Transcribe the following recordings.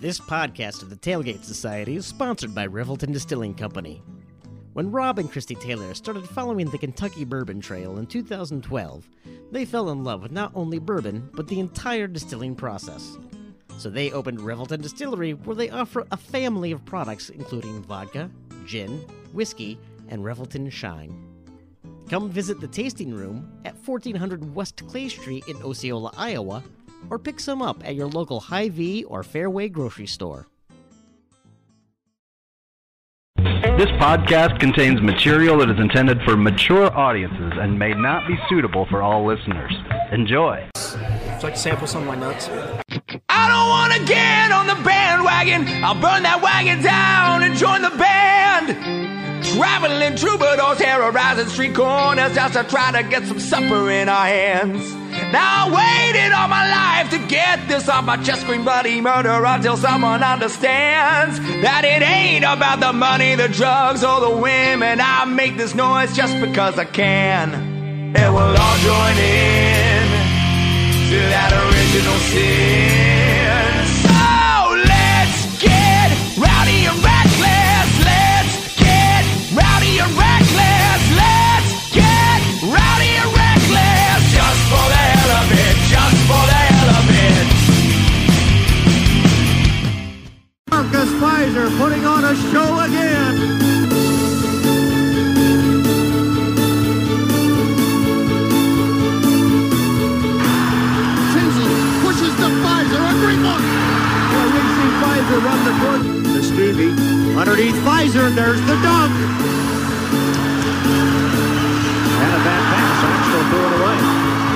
This podcast of the Tailgate Society is sponsored by Revelton Distilling Company. When Rob and Christy Taylor started following the Kentucky Bourbon Trail in 2012, they fell in love with not only bourbon, but the entire distilling process. So they opened Revelton Distillery, where they offer a family of products including vodka, gin, whiskey, and Revelton Shine. Come visit the tasting room at 1400 West Clay Street in Osceola, Iowa, or pick some up at your local Hy-Vee or Fairway grocery store. This podcast contains material that is intended for mature audiences and may not be suitable for all listeners. Enjoy. Would you like to sample some of my nuts? I don't wanna get on the bandwagon. I'll burn that wagon down and join the band. Traveling troubadours, terrorizing street corners just to try to get some supper in our hands. Now I waited all my life to get this off my chest, scream bloody murder until someone understands that it ain't about the money, the drugs, or the women. I make this noise just because I can, and we'll all join in to that original sin. Fizer putting on a show again. Tinsley pushes to Fizer. A great one. Well, we see Fizer run the court to Stevie. Underneath Fizer, there's the dunk. And a bad pass. Axel threw it away.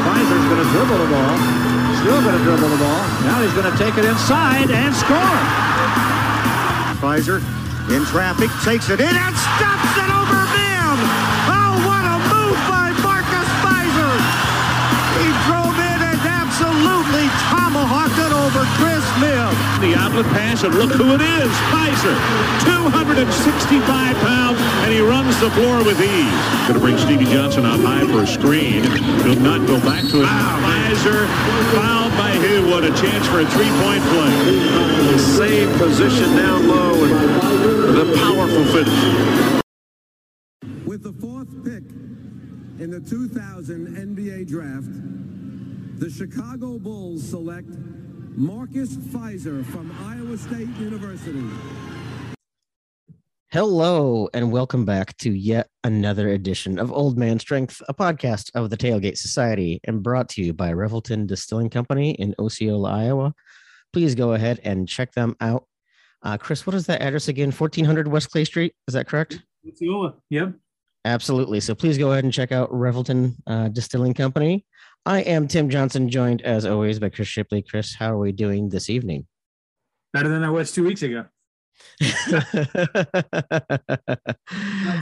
Fizer's going to dribble the ball. Still going to dribble the ball. Now he's going to take it inside and score. Fizer. In traffic, takes it in and stops it over tomahawked it over Chris Mim. The outlet pass, and look who it is, Fizer. 265 pounds, and he runs the floor with ease. Going to bring Stevie Johnson out high for a screen. He'll not go back to it. Fizer fouled by who? What a chance for a three-point play. Same position down low and the powerful finish. With the fourth pick in the 2000 NBA draft, the Chicago Bulls select Marcus Fizer from Iowa State University. Hello, and welcome back to yet another edition of Old Man Strength, a podcast of the Tailgate Society, and brought to you by Revelton Distilling Company in Osceola, Iowa. Please go ahead and check them out. Uh, Chris, what is that address again? 1400 West Clay Street. Is that correct? Osceola. Yep. Absolutely. So please go ahead and check out Revelton uh, Distilling Company. I am Tim Johnson, joined as always by Chris Shipley. Chris, how are we doing this evening? Better than I was two weeks ago. I'll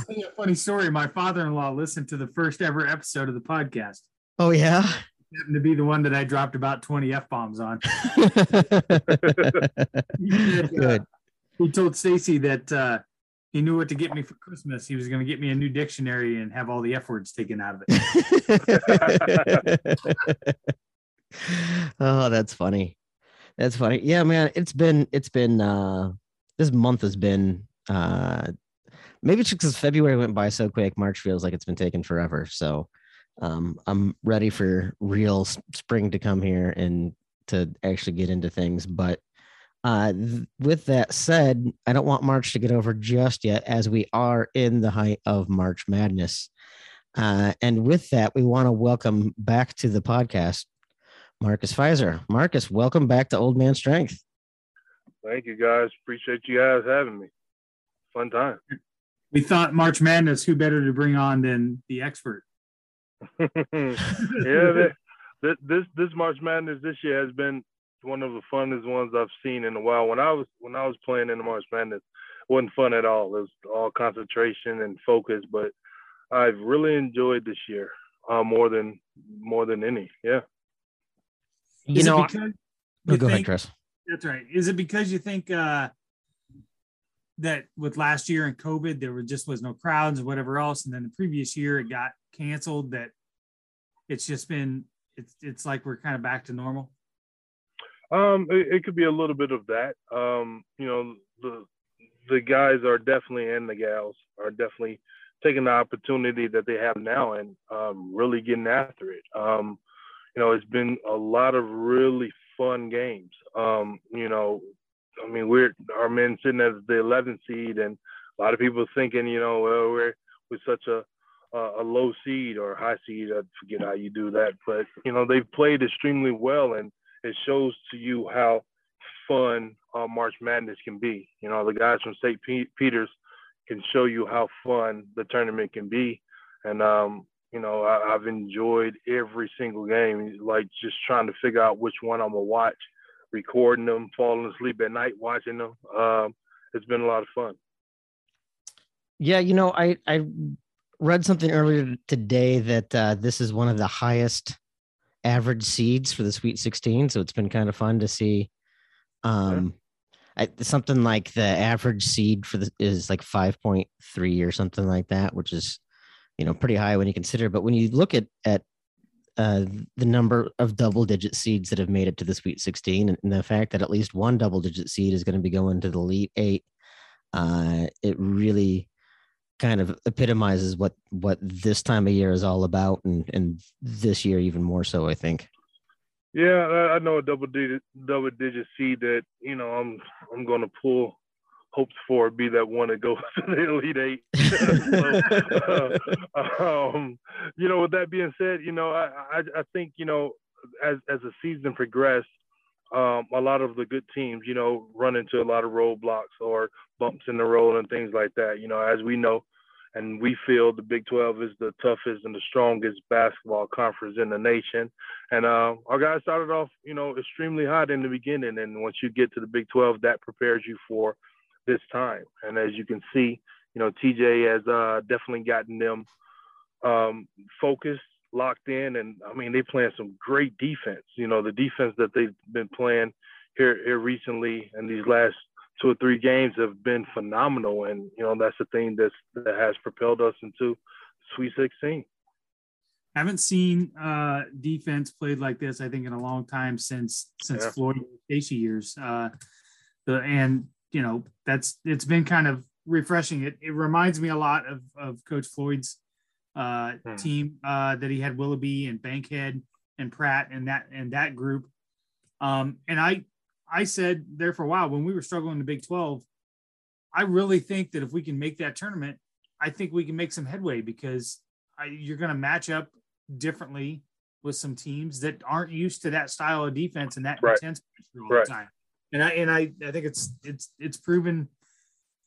tell you a funny story. My father-in-law listened to the first ever episode of the podcast. oh, yeah. It happened to be the one that I dropped about 20 F-bombs on. He said, uh, he told Stacy that uh, he knew what to get me for Christmas. He was going to get me a new dictionary and have all the F words taken out of it. oh, that's funny. That's funny. Yeah, man, it's been it's been uh this month has been uh maybe it's because February went by so quick, March feels like it's been taken forever. So um I'm ready for real spring to come here and to actually get into things. But uh th- with that said, I don't want March to get over just yet as we are in the height of March madness. Uh, and with that, we want to welcome back to the podcast Marcus Fizer. Marcus, welcome back to Old Man Strength. Thank you guys. Appreciate you guys having me. Fun time. we thought March Madness, who better to bring on than the expert? yeah, th- th- this this March Madness this year has been one of the funnest ones I've seen in a while. When I was when I was playing in the March Madness, it wasn't fun at all. It was all concentration and focus, but I've really enjoyed this year uh, more than more than any. Yeah. You Is it know, because Oh, you go ahead, Chris. That's right. Is it because you think uh, that with last year and COVID, there were just was no crowds or whatever else, and then the previous year it got canceled? That it's just been it's it's like we're kind of back to normal. Um, it, it, could be a little bit of that. Um, you know, the the guys are definitely and the gals are definitely taking the opportunity that they have now and um, really getting after it. Um, you know, it's been a lot of really fun games. Um, you know, I mean, we're our men sitting as the 11th seed, and a lot of people thinking, you know, well, we're with such a a low seed or high seed. I forget how you do that, but you know, they've played extremely well, and it shows to you how fun uh, March Madness can be. You know, the guys from St. P- Peter's can show you how fun the tournament can be, and um, you know, I, have enjoyed every single game. Like just trying to figure out which one I'm gonna watch, recording them, falling asleep at night watching them. Um, it's been a lot of fun. Yeah, you know, I I read something earlier today that uh, this is one of the highest average seeds for the Sweet 16. So it's been kind of fun to see. Um, yeah. I, something like the average seed for the is like 5.3 or something like that, which is, you know, pretty high when you consider. But when you look at at uh, the number of double digit seeds that have made it to the Sweet 16, and, the fact that at least one double digit seed is going to be going to the Elite Eight, uh, it really kind of epitomizes what what this time of year is all about, and and this year even more so, I think. Yeah, I know a double digit double digit seed that you know I'm I'm going to pull hopes for be that one that goes to the elite eight. so, uh, um, you know, with that being said, you know, I, I I think you know as as the season progressed, um, a lot of the good teams, you know, run into a lot of roadblocks or bumps in the road and things like that. You know, as we know, and we feel the Big 12 is the toughest and the strongest basketball conference in the nation. And uh, our guys started off, you know, extremely hot in the beginning, and once you get to the Big 12, that prepares you for this time. And as you can see, you know, TJ has uh, definitely gotten them um, focused, locked in, and I mean, they playing some great defense. You know, the defense that they've been playing here, here recently in these last two or three games have been phenomenal, and you know that's the thing that's that has propelled us into Sweet 16. Haven't seen uh, defense played like this, I think, in a long time since since yeah. Floyd Casey years. Uh, the and you know that's it's been kind of refreshing. It it reminds me a lot of of Coach Floyd's uh, hmm. team uh, that he had Willoughby and Bankhead and Pratt and that and that group. Um, and I I said there for a while when we were struggling in the Big 12, I really think that if we can make that tournament, I think we can make some headway because I, you're going to match up differently with some teams that aren't used to that style of defense and that right. intense all right. the time. And I and I, I think it's it's it's proven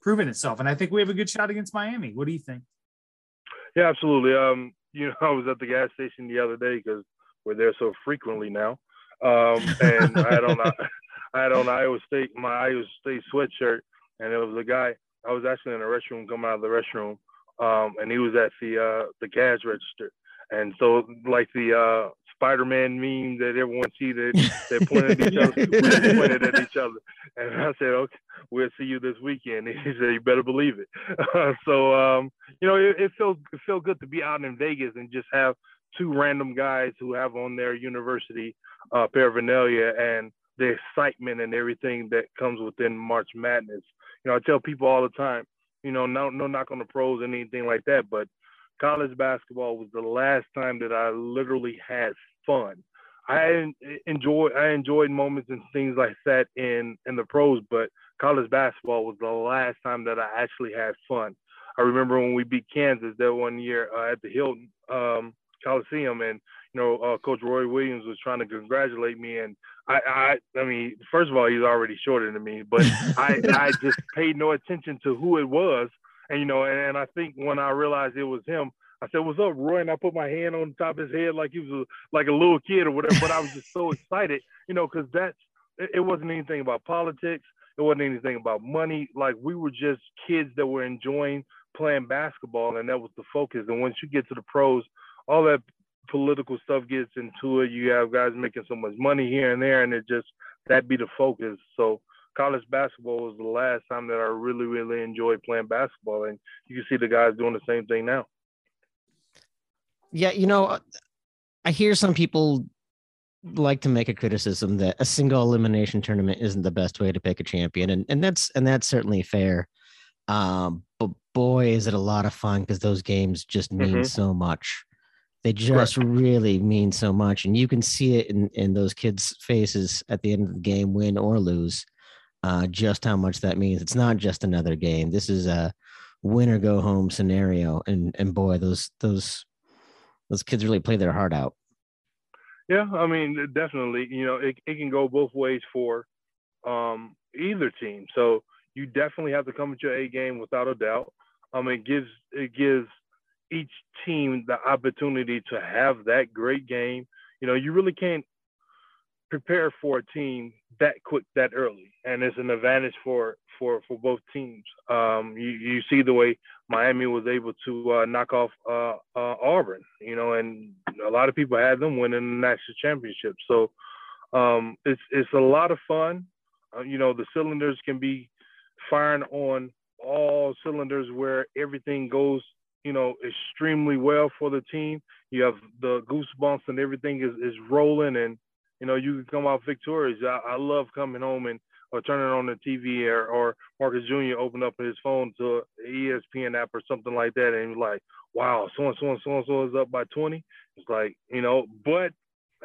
proven itself. And I think we have a good shot against Miami. What do you think? Yeah, absolutely. Um, you know, I was at the gas station the other day because we're there so frequently now. Um, and I don't know. I had on Iowa State my Iowa State sweatshirt, and it was a guy. I was actually in the restroom, coming out of the restroom, um, and he was at the uh, the gas register. And so, like the uh, Spider-Man meme that everyone see that they're pointing at each other, we pointed at each other. And I said, "Okay, we'll see you this weekend." And he said, "You better believe it." so, um, you know, it, it feels it feels good to be out in Vegas and just have two random guys who have on their university uh, paraphernalia and the excitement and everything that comes within March Madness. You know, I tell people all the time, you know, no no knock on the pros and anything like that, but college basketball was the last time that I literally had fun. I enjoy I enjoyed moments and things like that in in the pros, but college basketball was the last time that I actually had fun. I remember when we beat Kansas that one year uh, at the Hilton um, Coliseum, and you know, uh, Coach Roy Williams was trying to congratulate me, and I, I, I mean, first of all, he's already shorter than me, but I, I just paid no attention to who it was, and you know, and, and I think when I realized it was him, I said, "What's up, Roy?" And I put my hand on the top of his head like he was a, like a little kid or whatever. But I was just so excited, you know, because that's it, it wasn't anything about politics. It wasn't anything about money. Like we were just kids that were enjoying playing basketball, and that was the focus. And once you get to the pros, all that political stuff gets into it. You have guys making so much money here and there, and it just that be the focus. So college basketball was the last time that I really, really enjoyed playing basketball, and you can see the guys doing the same thing now. Yeah, you know, I hear some people like to make a criticism that a single elimination tournament isn't the best way to pick a champion, and and that's and that's certainly fair. Um, but boy, is it a lot of fun because those games just mean Mhm. so much. They just really mean so much, and you can see it in in those kids' faces at the end of the game, win or lose. Uh, just how much that means. It's not just another game. This is a win or go home scenario, and and boy, those those those kids really play their heart out. Yeah, I mean, definitely. You know, it, it can go both ways for um, either team. So you definitely have to come with your A game without a doubt. Um, it gives it gives each team the opportunity to have that great game. You know, you really can't prepare for a team that quick that early, and it's an advantage for for for both teams. Um, you you see the way Miami was able to uh, knock off uh, uh, Auburn, you know, and a lot of people had them winning the national championship. So um, it's it's a lot of fun. Uh, you know, the cylinders can be firing on all cylinders where everything goes, you know, extremely well for the team. You have the goosebumps and everything is, is rolling and, you know, you can come out victorious. I, I love coming home and or turning on the TV or, or Marcus Jr. open up his phone to ESPN app or something like that and like, wow, so and so and so and so is up by 20. It's like, you know, but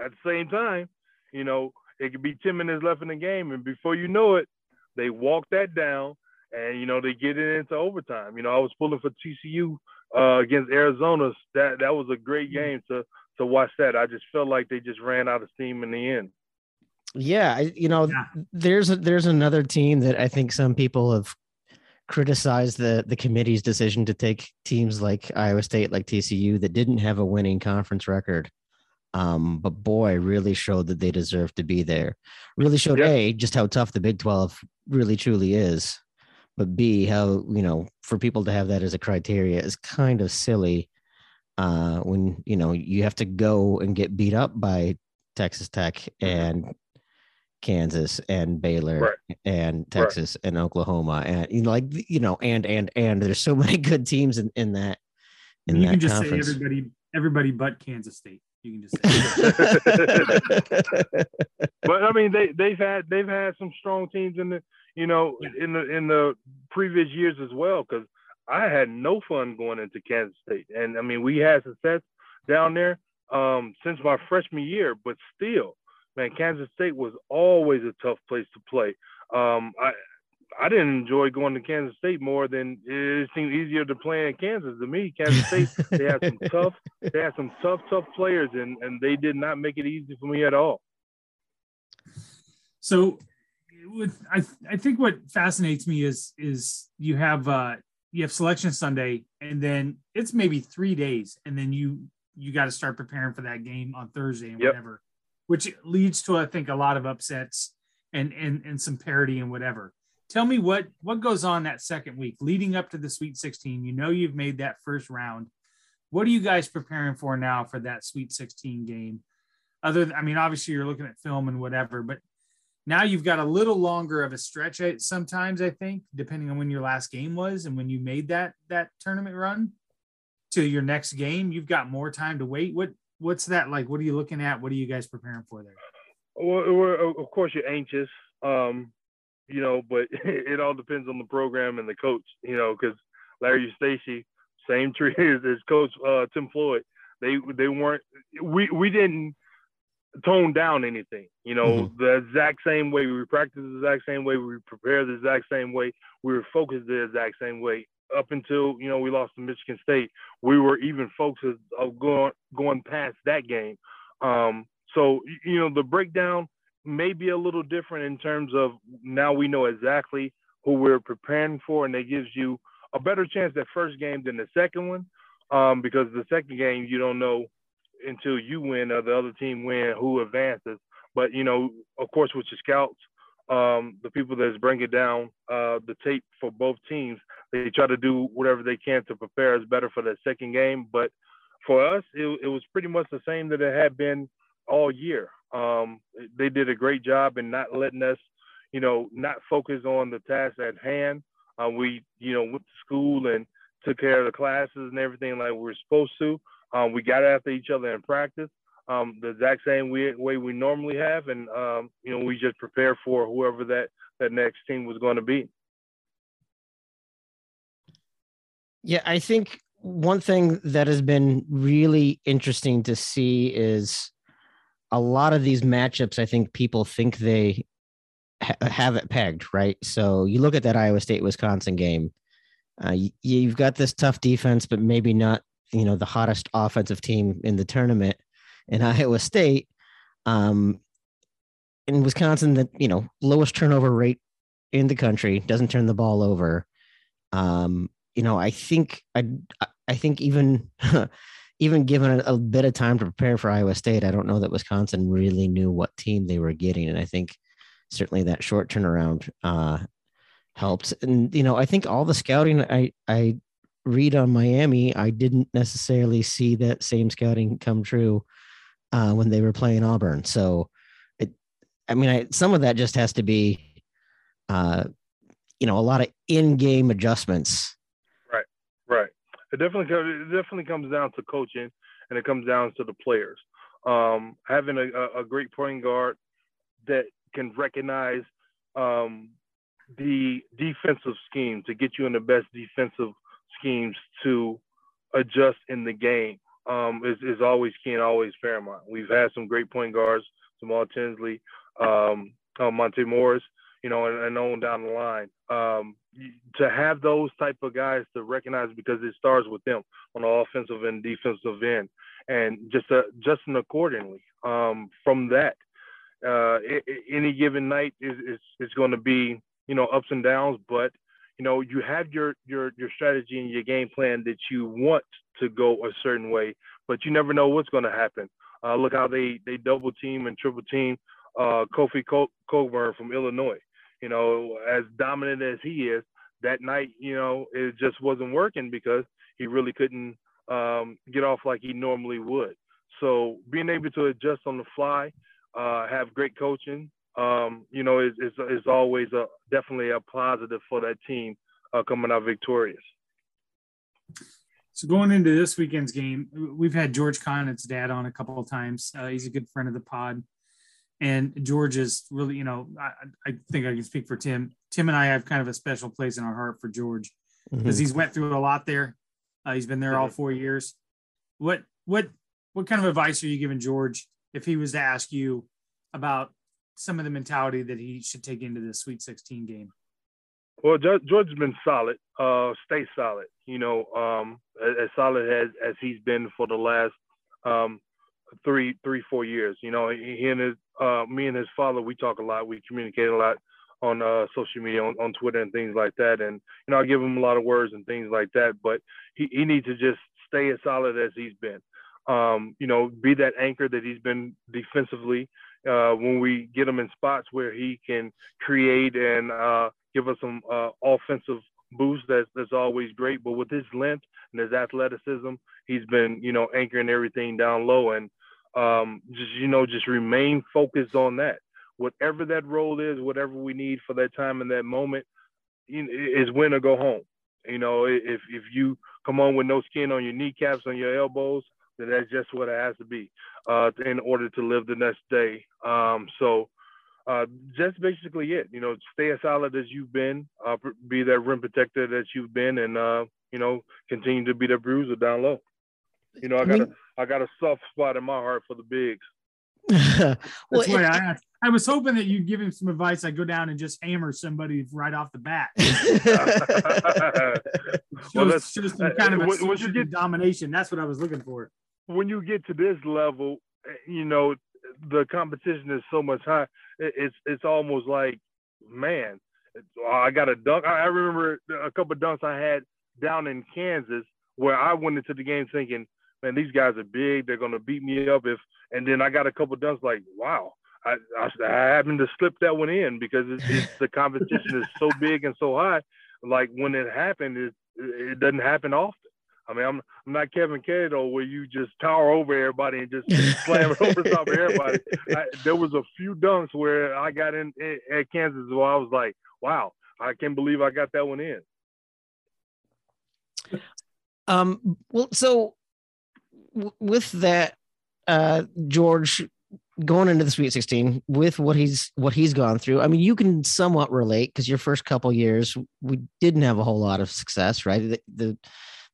at the same time, you know, it could be 10 minutes left in the game and before you know it, they walk that down and you know they get it into overtime. You know, I was pulling for TCU uh, against Arizona. That that was a great game to to watch. That I just felt like they just ran out of steam in the end. Yeah, you know, there's a, there's another team that I think some people have criticized the the committee's decision to take teams like Iowa State, like TCU, that didn't have a winning conference record. Um, but boy, really showed that they deserve to be there. Really showed a just how tough the Big Twelve really truly is, but b how you know for people to have that as a criteria is kind of silly. Uh, when you know you have to go and get beat up by Texas Tech and Kansas and Baylor Right. and Texas and Oklahoma and you know like you know and and and there's so many good teams in in that in you that can just conference. say everybody, everybody but Kansas State. You can just say but I mean, they they've had they've had some strong teams in the you know in the in the previous years as well. Because I had no fun going into Kansas State, and I mean we had success down there um, since my freshman year. But still, man, Kansas State was always a tough place to play. Um, I I didn't enjoy going to Kansas State more than it seemed easier to play in Kansas to me. Kansas State, they had some tough, they had some tough, tough players, and and they did not make it easy for me at all. So, with I I think what fascinates me is is you have uh you have selection Sunday, and then it's maybe three days, and then you you got to start preparing for that game on Thursday and Yep. whatever, which leads to I think a lot of upsets and and and some parity and whatever. Tell me what what goes on that second week leading up to the Sweet 16. You know you've made that first round. What are you guys preparing for now for that Sweet 16 game? Other, than, I mean, obviously you're looking at film and whatever, but now you've got a little longer of a stretch. Sometimes I think, depending on when your last game was and when you made that that tournament run to your next game, you've got more time to wait. What what's that like? What are you looking at? What are you guys preparing for there? Well, of course, you're anxious, um, you know, but it all depends on the program and the coach, you know, because Larry Eustachy, same tree as, as Coach uh, Tim Floyd, they they weren't we we didn't tone down anything, you know, the exact same way we practice the exact same way we prepare the exact same way we were focused the exact same way up until you know we lost to Michigan State. We were even focused of going going past that game. Um, so you know the breakdown may be a little different in terms of now we know exactly who we're preparing for, and it gives you a better chance that first game than the second one, um, because the second game you don't know until you win or the other team win who advances. But you know, of course, with your scouts, um, the people that's bringing down uh, the tape for both teams, they try to do whatever they can to prepare us better for that second game. But for us, it, it was pretty much the same that it had been all year. Um, they did a great job in not letting us, you know, not focus on the task at hand. Uh, we, you know, went to school and took care of the classes and everything like we were supposed to. Um, we got after each other in practice. um, the exact same way, way we normally have, and um, you know, we just prepare for whoever that that next team was going to be. Yeah, I think one thing that has been really interesting to see is a lot of these matchups. I think people think they ha- have it pegged, right? So you look at that Iowa State Wisconsin game. Uh, you've got this tough defense, but maybe not, you know, the hottest offensive team in the tournament in Iowa State. Um, in Wisconsin, the you know lowest turnover rate in the country doesn't turn the ball over. Um, you know, I think I I think even even given a, bit of time to prepare for Iowa State, I don't know that Wisconsin really knew what team they were getting, and I think certainly that short turnaround uh, helped. And you know, I think all the scouting I I read on Miami, I didn't necessarily see that same scouting come true uh, when they were playing Auburn. So, it, I mean, I, some of that just has to be, uh, you know, a lot of in-game adjustments. It definitely it definitely comes down to coaching, and it comes down to the players. Um, having a, a great point guard that can recognize um, the defensive scheme to get you in the best defensive schemes to adjust in the game um, is, is always key and always paramount. We've had some great point guards, Jamal Tinsley, um, uh, Monte Morris, you know, and, and on down the line. Um, to have those type of guys to recognize because it starts with them on the offensive and defensive end, and just uh, accordingly. Um, from that, uh, it, it, any given night is is, is going to be you know ups and downs, but you know you have your your your strategy and your game plan that you want to go a certain way, but you never know what's going to happen. Uh, look how they they double team and triple team uh, Kofi Cockburn from Illinois you know, as dominant as he is, that night, you know, it just wasn't working because he really couldn't um, get off like he normally would. So being able to adjust on the fly, uh, have great coaching, um, you know, is, is, is always a, definitely a positive for that team uh, coming out victorious. So going into this weekend's game, we've had George Conditt's dad on a couple of times. Uh, he's a good friend of the pod and George is really, you know, I, I, think I can speak for Tim. Tim and I have kind of a special place in our heart for George because mm-hmm. he's went through a lot there. Uh, he's been there all four years. What what what kind of advice are you giving George if he was to ask you about some of the mentality that he should take into the Sweet 16 game? Well, George's been solid. Uh, stay solid. You know, um, as solid as as he's been for the last um, three, three, four years. You know, he and his, uh, me and his father, we talk a lot. We communicate a lot on uh, social media, on, on Twitter and things like that. And you know, I give him a lot of words and things like that. But he, he needs to just stay as solid as he's been. Um, you know, be that anchor that he's been defensively. Uh, when we get him in spots where he can create and uh, give us some uh, offensive boost, that's that's always great. But with his length and his athleticism, he's been you know anchoring everything down low. And um, just you know just remain focused on that. Whatever that role is whatever we need for that time and that moment you know, is win or go home. You know if if you come on with no skin on your kneecaps on your elbows then that's just what it has to be uh, in order to live the next day. Um, so uh, just basically it. You know stay as solid as you've been uh, be that rim protector that you've been and uh, you know continue to be the bruiser down low you know i got a I got a soft spot in my heart for the bigs. well, That's why I asked. I was hoping that you'd give him some advice. I go down and just hammer somebody right off the bat. shows, well, that's, shows some uh, kind of when, when you get, domination. That's what I was looking for. When you get to this level, eh, you know the competition is so much high. It's it's almost like, man, I got a dunk. I remember a couple of dunks I had down in Kansas where I went into the game thinking, man, these guys are big. They're gonna beat me up if. And then I got a couple dunks like, wow, I, I, I happened to slip that one in because it's, it's, the competition is so big and so high. Like when it happened, it it doesn't happen often. I mean, I'm I'm not Kelvin Cato where you just tower over everybody and just slam it over top of everybody. I, there was a few dunks where I got in, in at Kansas where I was like, wow, I can't believe I got that one in. Um, well, so with that, uh, George going into the Sweet 16 with what he's what he's gone through. I mean, you can somewhat relate because your first couple years we didn't have a whole lot of success, right? The, the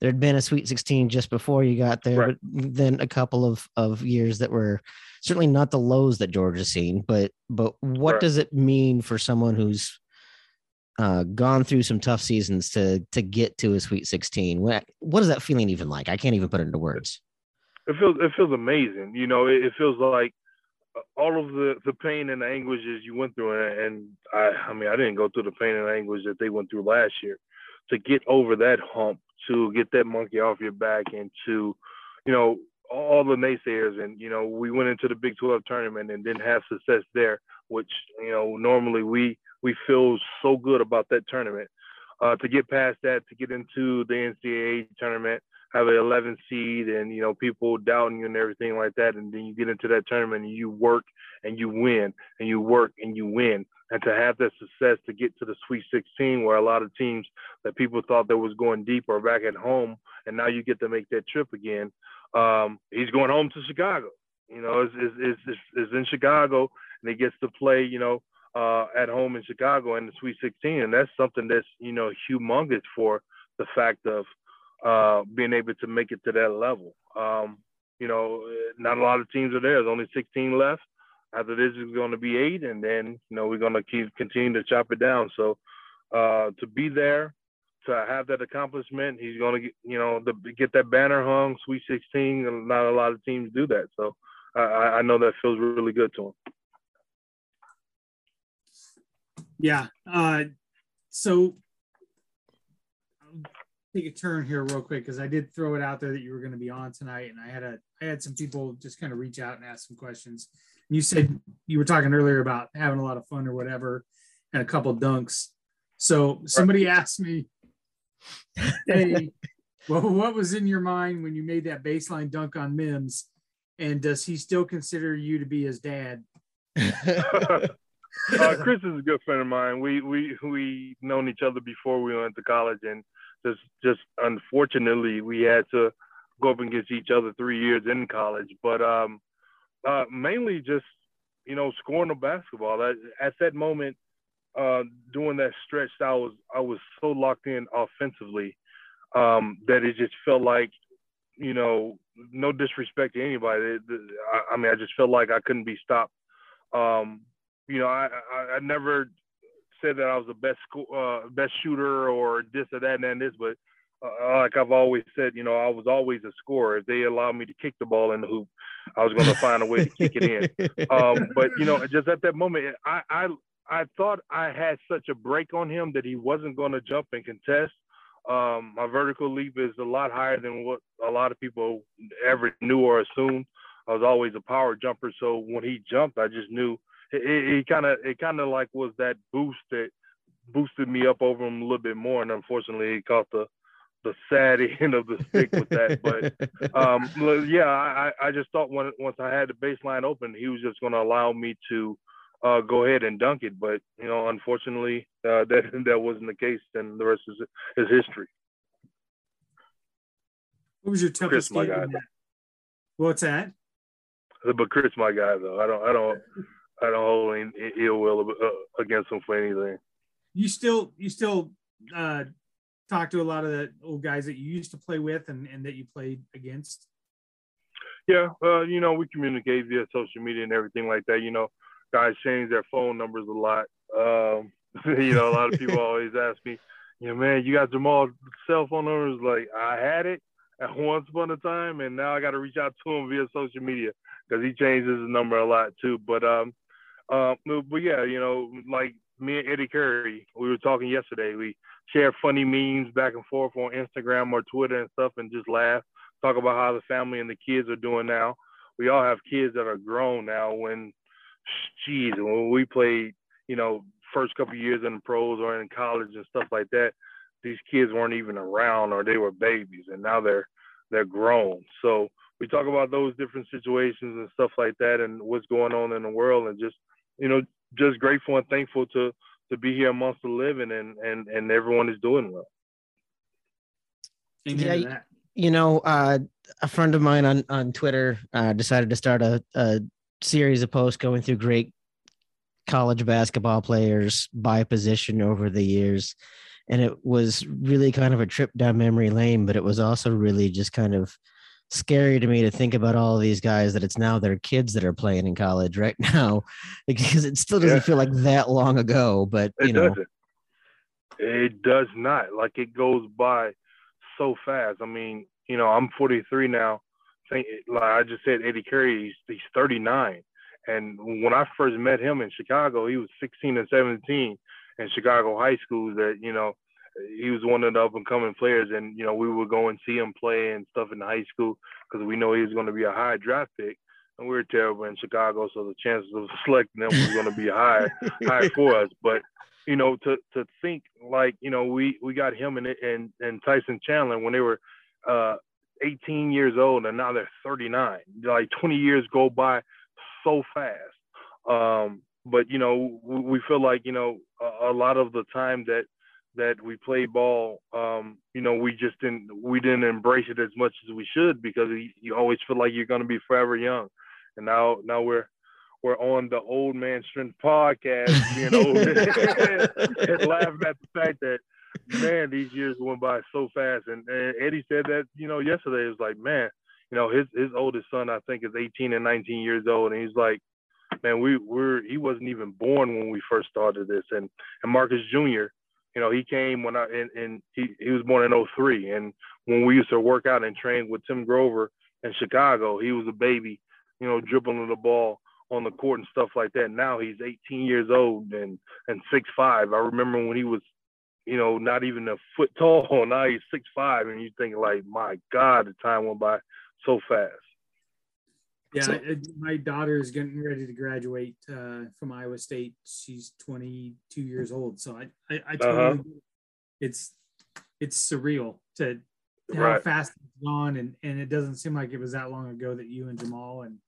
there had been a Sweet 16 just before you got there, right. but then a couple of of years that were certainly not the lows that George has seen. But but what right. does it mean for someone who's uh, gone through some tough seasons to to get to a Sweet 16? What what is that feeling even like? I can't even put it into words. It feels it feels amazing. You know, it, it feels like all of the the pain and the anguishes you went through, and I I mean I didn't go through the pain and anguish that they went through last year. To get over that hump, to get that monkey off your back, and to, you know, all the naysayers, and you know, we went into the Big 12 tournament and didn't have success there, which you know normally we we feel so good about that tournament. Uh, to get past that, to get into the NCAA tournament, have an 11 seed and you know people doubting you and everything like that and then you get into that tournament and you work and you win and you work and you win. And to have that success to get to the sweet 16 where a lot of teams that people thought that was going deep are back at home and now you get to make that trip again um, he's going home to chicago. You know it's, it's, it's in chicago and he gets to play you know uh, at home in chicago in the sweet 16 and that's something that's you know humongous for the fact of uh, being able to make it to that level. Um, you know, not a lot of teams are there. There's only 16 left. After this is going to be eight, and then you know we're going to keep continue to chop it down. So uh, to be there, to have that accomplishment, he's going to get you know the, get that banner hung, Sweet 16. Not a lot of teams do that, so I, I know that feels really good to him. Yeah. Uh, so take a turn here real quick because I did throw it out there that you were going to be on tonight, and I had a I had some people just kind of reach out and ask some questions. You said you were talking earlier about having a lot of fun or whatever, and a couple dunks. So somebody asked me, "Hey, well, what was in your mind when you made that baseline dunk on Mims? And does he still consider you to be his dad?" uh, Chris is a good friend of mine. We we we known each other before we went to college, and just just unfortunately we had to go up against each other three years in college. But um, uh, mainly just you know scoring the basketball. At, at that moment, uh, doing that stretch, I was I was so locked in offensively um, that it just felt like you know no disrespect to anybody. I, I, mean, I just felt like I couldn't be stopped. Um, you know, I, I, I never said that I was the best uh, best shooter or this or that and this, but uh, like I've always said, you know, I was always a scorer. If they allowed me to kick the ball in the hoop, I was going to find a way to kick it in. Um, but you know, just at that moment, I, I I thought I had such a break on him that he wasn't going to jump and contest. Um, my vertical leap is a lot higher than what a lot of people ever knew or assumed. I was always a power jumper, so when he jumped, I just knew it kind of it kind of like was that boost that boosted me up over him a little bit more, and unfortunately, he caught the the sad end of the stick with that. But um, yeah, I, I just thought when, once I had the baseline open, he was just going to allow me to uh, go ahead and dunk it. But you know, unfortunately, uh, that that wasn't the case, and the rest is is history. What was your toughest Chris, game? What's that? But Chris, my guy, though, I don't, I don't, I don't hold any ill will uh, against him for anything. You still you still uh, talk to a lot of the old guys that you used to play with and, and that you played against. Yeah, uh, you know, we communicate via social media and everything like that. You know, guys change their phone numbers a lot. Um, you know, a lot of people always ask me, you know, man, you got Jamal's cell phone numbers? Like, I had it at once upon a time, and now I got to reach out to him via social media because he changes his number a lot too. But um, uh, but yeah, you know, like me and Eddie Curry, we were talking yesterday. We share funny memes back and forth on Instagram or Twitter and stuff, and just laugh. Talk about how the family and the kids are doing now. We all have kids that are grown now. When, geez, when we played, you know, first couple years in the pros or in college and stuff like that, these kids weren't even around or they were babies, and now they're they're grown. So we talk about those different situations and stuff like that, and what's going on in the world, and just you know, just grateful and thankful to to be here amongst the living and and and everyone is doing well. yeah, you know, uh, a friend of mine on on Twitter uh, decided to start a, a series of posts going through great college basketball players by position over the years, and it was really kind of a trip down memory lane, but it was also really just kind of scary to me to think about all of these guys that it's now their kids that are playing in college right now because it still doesn't Yeah. feel like that long ago but It you know doesn't. It does not. Like it goes by so fast. I mean, you know, I'm 43 now. Think like I just said, Eddie Curry, he's, he's 39. And when I first met him in Chicago, he was 16 and 17 in Chicago high schools. That you know, he was one of the up and coming players. And you know, we would go and see him play and stuff in high school because we know he was going to be a high draft pick. And we were terrible in Chicago, so the chances of selecting him was going to be high, high for us. But you know, to to think like you know we we got him and and and Tyson Chandler when they were uh 18 years old and now they're 39. Like 20 years go by so fast. Um, but you know we, feel like you know a, a lot of the time that that we play ball, um, you know, we just didn't we didn't embrace it as much as we should because you, you always feel like you're going to be forever young. And now now we're we're on the old man strength podcast being old and laughing at the fact that man these years went by so fast. And, and eddie said that you know yesterday. It was like man you know his his oldest son i think is 18 and 19 years old. And he's like man we were he wasn't even born when we first started this. And and marcus junior you know he came when i and, and he, he was born in 03 and when we used to work out and train with tim grover in chicago he was a baby you know dribbling the ball on the court and stuff like that. Now he's 18 years old and and six five. I remember when he was, you know, not even a foot tall. Now he's six five, and you think like, my God, the time went by so fast. Yeah, So- I- my daughter is getting ready to graduate uh, from Iowa State. She's 22 years old, so I, I, I totally, Uh-huh. it's, it's surreal to how Right. fast it's gone, and and it doesn't seem like it was that long ago that you and Jamal and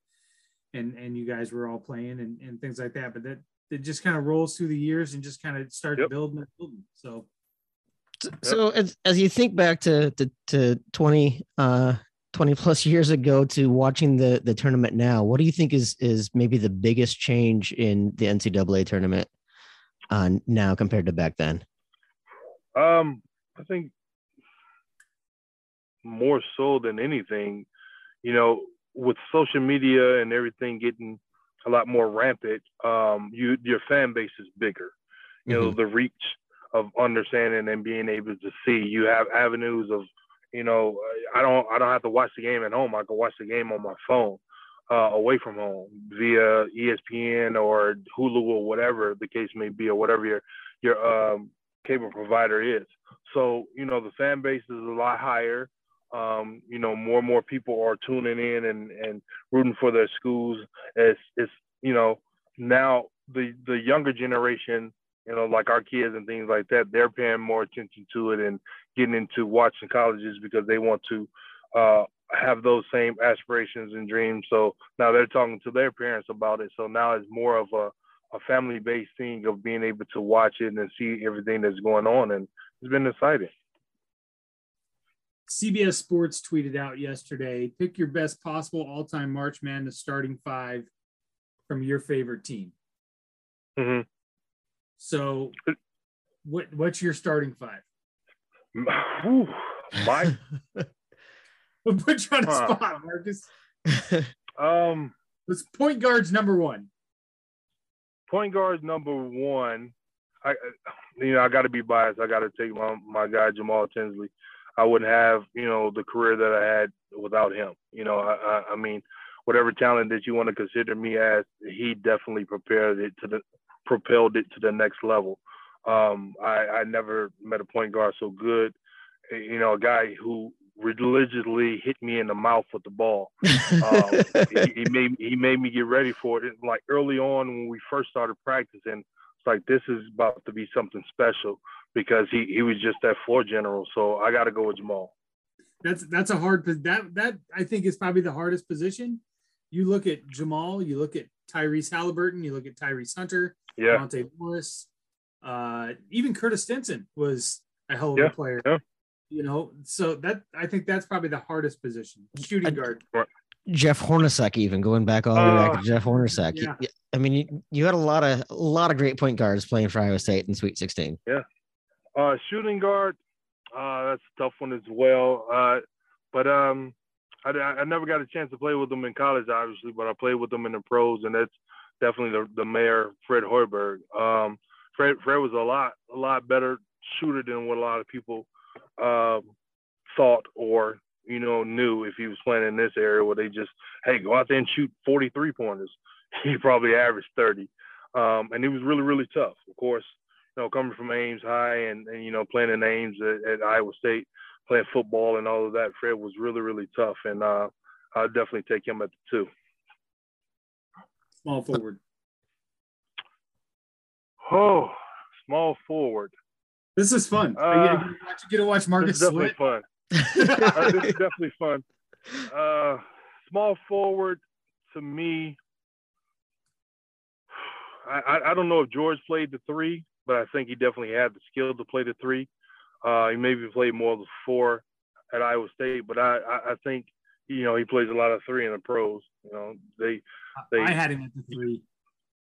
and and you guys were all playing and, and things like that. But that it just kind of rolls through the years and just kind of starts Yep. building and building. So so as, as you think back to, to to 20 uh 20 plus years ago to watching the the tournament now what do you think is is maybe the biggest change in the ncaa tournament uh now compared to back then Um, I think more so than anything, you know, with social media and everything getting a lot more rampant, um, you your fan base is bigger. You know, the reach of understanding and being able to see. You have avenues of, you know, I don't I don't have to watch the game at home. I can watch the game on my phone. Uh, away from home via ESPN or Hulu or whatever the case may be, or whatever your your um, cable provider is. So you know the fan base is a lot higher. Um, you know more and more people are tuning in and, and rooting for their schools. It's it's you know now the the younger generation, you know like our kids and things like that, they're paying more attention to it and getting into watching colleges because they want to uh, have those same aspirations and dreams. So now they're talking to their parents about it. So now it's more of a a family based thing of being able to watch it and see everything that's going on and it's been exciting. CBS Sports tweeted out yesterday pick your best possible all time March Madness starting five from your favorite team. hmm So, what what's your starting five? My We'll put you on the Huh. spot, Marcus. um Let's point guards number one. point guards number one. I you know I got to be biased. I got to take my my guy Jamal Tinsley. I wouldn't have you know the career that I had without him. You know I I, I mean whatever talent that you want to consider me as, he definitely prepared it to the propelled it to the next level. Um, I, I never met a point guard so good. You know, a guy who religiously hit me in the mouth with the ball. Um, he, he made he made me get ready for it. Like early on when we first started practicing, it's like this is about to be something special because he he was just that floor general. So I got to go with Jamal. That's that's a hard that that I think is probably the hardest position. You look at Jamal, you look at Tyrese Halliburton, you look at Tyrese Hunter, Yeah. Monte Morris, uh, even Curtis Stinson was a hell of Yeah, a player. yeah. You know, so that I think that's probably the hardest position, shooting guard. Jeff Hornacek, even going back all the way back Uh, to Jeff Hornacek. yeah. You- I mean, you, you had a lot of a lot of great point guards playing for Iowa State in Sweet 16. Yeah, Uh, shooting guard, uh, that's a tough one as well. Uh, but um, I, I never got a chance to play with them in college, obviously, but I played with them in the pros, and that's definitely the, the mayor, Fred Hoiberg. Um, Fred, Fred was a lot, a lot better shooter than what a lot of people um, thought or you know knew if he was playing in this area where they just hey go out there and shoot 43 pointers. He probably averaged 30, um, and he was really really tough. Of course, you know coming from Ames High and, and you know playing in Ames at, at Iowa State, playing football and all of that. Fred was really really tough, and uh, I'd definitely take him at the two. Small forward. Oh, small forward. This is fun. Uh, you, get to watch, you get to watch This Marcus is definitely fun. Uh, this is definitely fun. Uh, small forward to me. I, I, I don't know if George played the three, but I think he definitely had the skill to play the three. Uh, he maybe played more of the four at Iowa State, but I, I, I think you know he plays a lot of three in the pros. You know they they I had him at the three.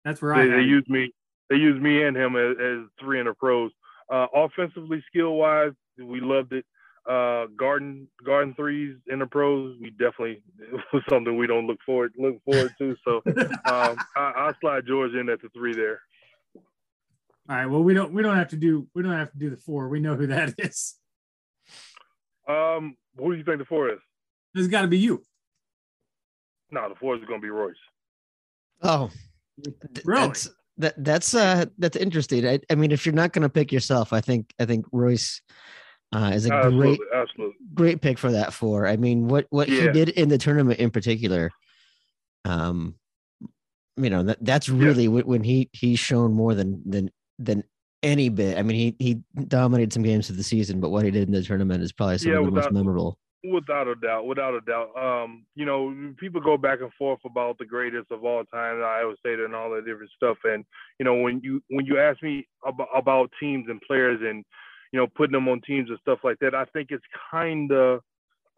That's where I they, had they him. use me they use me and him as, as three in the pros. Uh, offensively, skill wise, we loved it. Uh, garden garden threes in the pros, we definitely it was something we don't look forward look forward to. So um, I, I'll slide George in at the three there. All right. Well, we don't we don't have to do we don't have to do the four. We know who that is. Um, who do you think the four is? There's got to be you. No, the four is going to be Royce. Oh, Really? That's, that that's uh that's interesting. I, I mean, if you're not going to pick yourself, I think I think Royce uh, is a great Absolutely, absolutely. great pick for that four. I mean, what what he did in the tournament in particular, um, you know that that's really when, when he he's shown more than than than any bit. I mean, he he dominated some games of the season, but what he did in the tournament is probably some Yeah, of the most memorable. Without a doubt, without a doubt. Um, you know, people go back and forth about the greatest of all time, Iowa State, and all that different stuff. And you know, when you when you ask me about, about teams and players, and you know, putting them on teams and stuff like that, I think it's kind of,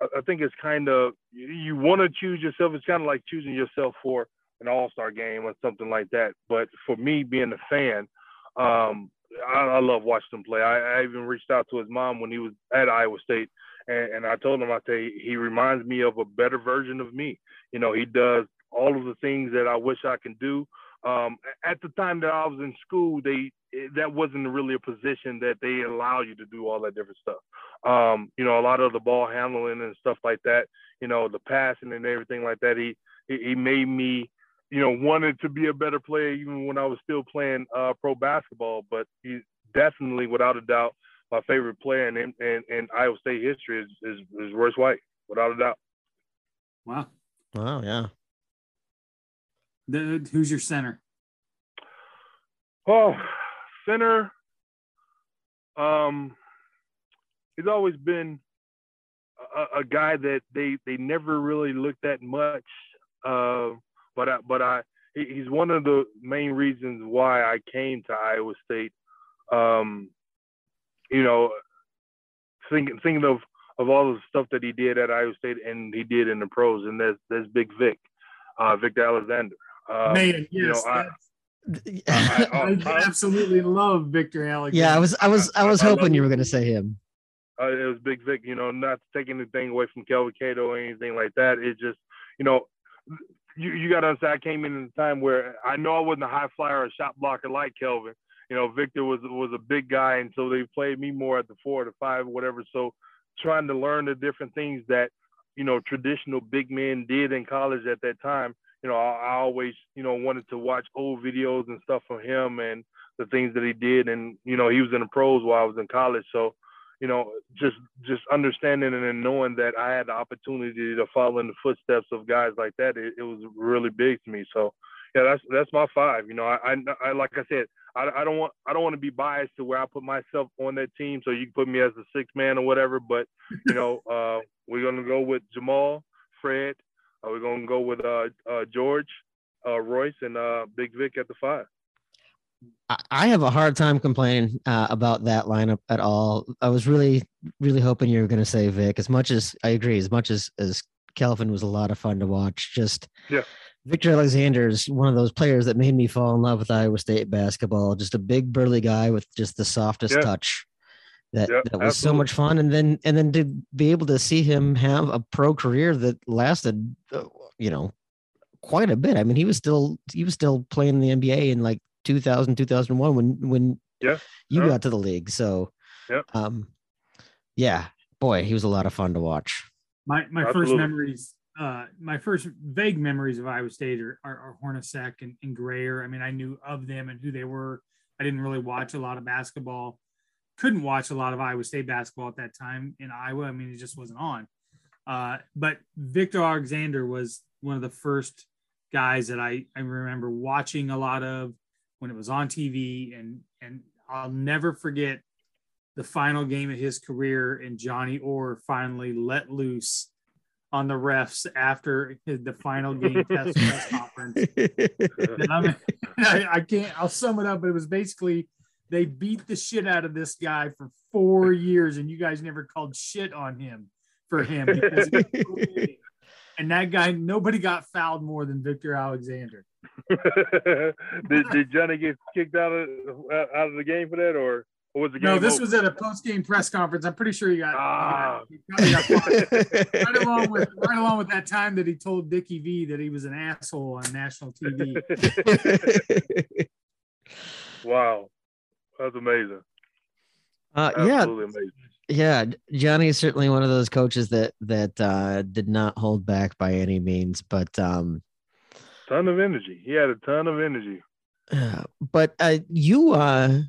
I think it's kind of you want to choose yourself. It's kind of like choosing yourself for an All Star game or something like that. But for me, being a fan, um, I, I love watching him play. I, I even reached out to his mom when he was at Iowa State, and, and I told him I say he reminds me of a better version of me. You know, he does all of the things that I wish I can do. Um, at the time that I was in school, they that wasn't really a position that they allow you to do all that different stuff. Um, you know, a lot of the ball handling and stuff like that. You know, the passing and everything like that. He he he made me you know, wanted to be a better player even when I was still playing uh, pro basketball. But he's definitely, without a doubt, my favorite player in, in, in Iowa State history is, is, is Royce White, without a doubt. Wow. Wow, yeah. The, who's your center? Oh, center. Um, he's always been a, a guy that they they never really looked at much. Uh, but I, but I he's one of the main reasons why I came to Iowa State. Um, you know, thinking thinking of of all the stuff that he did at Iowa State and he did in the pros, and that's there's Big Vic, uh, Victor Alexander. Um, Man, you yes, know, I, I, I, I, absolutely love Victor Alexander. Yeah, I was I was I was I- I hoping love you were going to say him. uh, it was Big Vic, you know, not taking anything away from Kelvin Cato or anything like that. It's just, you know, you, you got to understand, I came in at a time where I know I wasn't a high flyer or a shot blocker like Kelvin. You know, Victor was was a big guy, and so they played me more at the four or the five, or whatever. So trying to learn the different things that, you know, traditional big men did in college at that time. You know, I, I always, you know, wanted to watch old videos and stuff from him and the things that he did. And, you know, he was in the pros while I was in college. So, you know, just just understanding and then knowing that I had the opportunity to follow in the footsteps of guys like that, it, it was really big to me. So, yeah, that's that's my five. You know, I, I, I like I said, I, I don't want I don't want to be biased to where I put myself on that team. So you can put me as a six man or whatever. But you know, uh, we're gonna go with Jamaal, Fred. Uh, we're gonna go with uh, uh, George, uh, Royce, and uh, Big Vic at the five. I, have a hard time complaining uh, about that lineup at all. I was really, really hoping you were going to say Vic. As much as I agree, as much as as Kelvin was a lot of fun to watch. Just yeah. Victor Alexander is one of those players that made me fall in love with Iowa State basketball. Just a big burly guy with just the softest Yeah. touch. That, Yeah, that was so much fun, and then and then to be able to see him have a pro career that lasted, uh, you know, quite a bit. I mean, he was still he was still playing in the NBA in like 2000 2001 when when Yeah. you Yeah. got to the league. So, Yep. um, yeah, boy, he was a lot of fun to watch. My my first memories, uh, my first vague memories of Iowa State are, are, are Hornacek and, and Grayer. I mean, I knew of them and who they were. I didn't really watch a lot of basketball. Couldn't watch a lot of Iowa State basketball at that time in Iowa. I mean, it just wasn't on. Uh, but Victor Alexander was one of the first guys that I, I remember watching a lot of when it was on TV, and and I'll never forget the final game of his career, and Johnny Orr finally let loose on the refs after the final game test press conference. I, I can't. I'll sum it up. It was basically they beat the shit out of this guy for four years, and you guys never called shit on him for him. Because he was so big. and that guy, nobody got fouled more than Victor Alexander. did, did Johnny get kicked out of out of the game for that, or, or was the game? No, this over? was at a post-game press conference. I'm pretty sure he got, Ah. he got, he got right along with right along with that time that he told Dickie V that he was an asshole on national TV. wow, that's amazing. Uh, yeah, Absolutely amazing. yeah. Johnny is certainly one of those coaches that that uh, did not hold back by any means, but um, Ton of energy. He had a ton of energy. uh, but uh, you uh,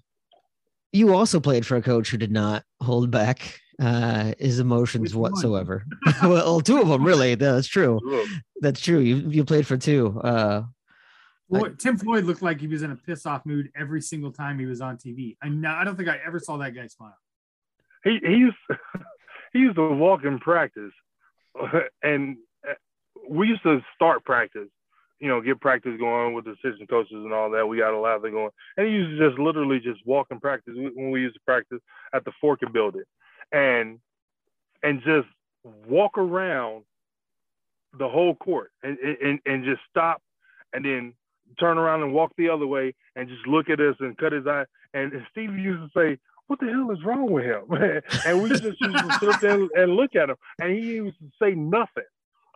you also played for a coach who did not hold back uh, his emotions Which whatsoever. well, two of them really. That's true. Look, That's true. You you played for two. Uh, Floyd, Tim Floyd looked like he was in a piss off mood every single time he was on TV. I know, I don't think I ever saw that guy smile. he he used he used to walk in practice, and uh, we used to start practice. You know, get practice going with the assistant coaches and all that. We got a lot of it going, and he used to just literally just walk in practice when we used to practice at the Forker building, and and just walk around the whole court and and and just stop, and then turn around and walk the other way and just look at us and cut his eye. And Steve used to say, what the hell is wrong with him? and we just used to sit there and, and look at him. And he used to say nothing.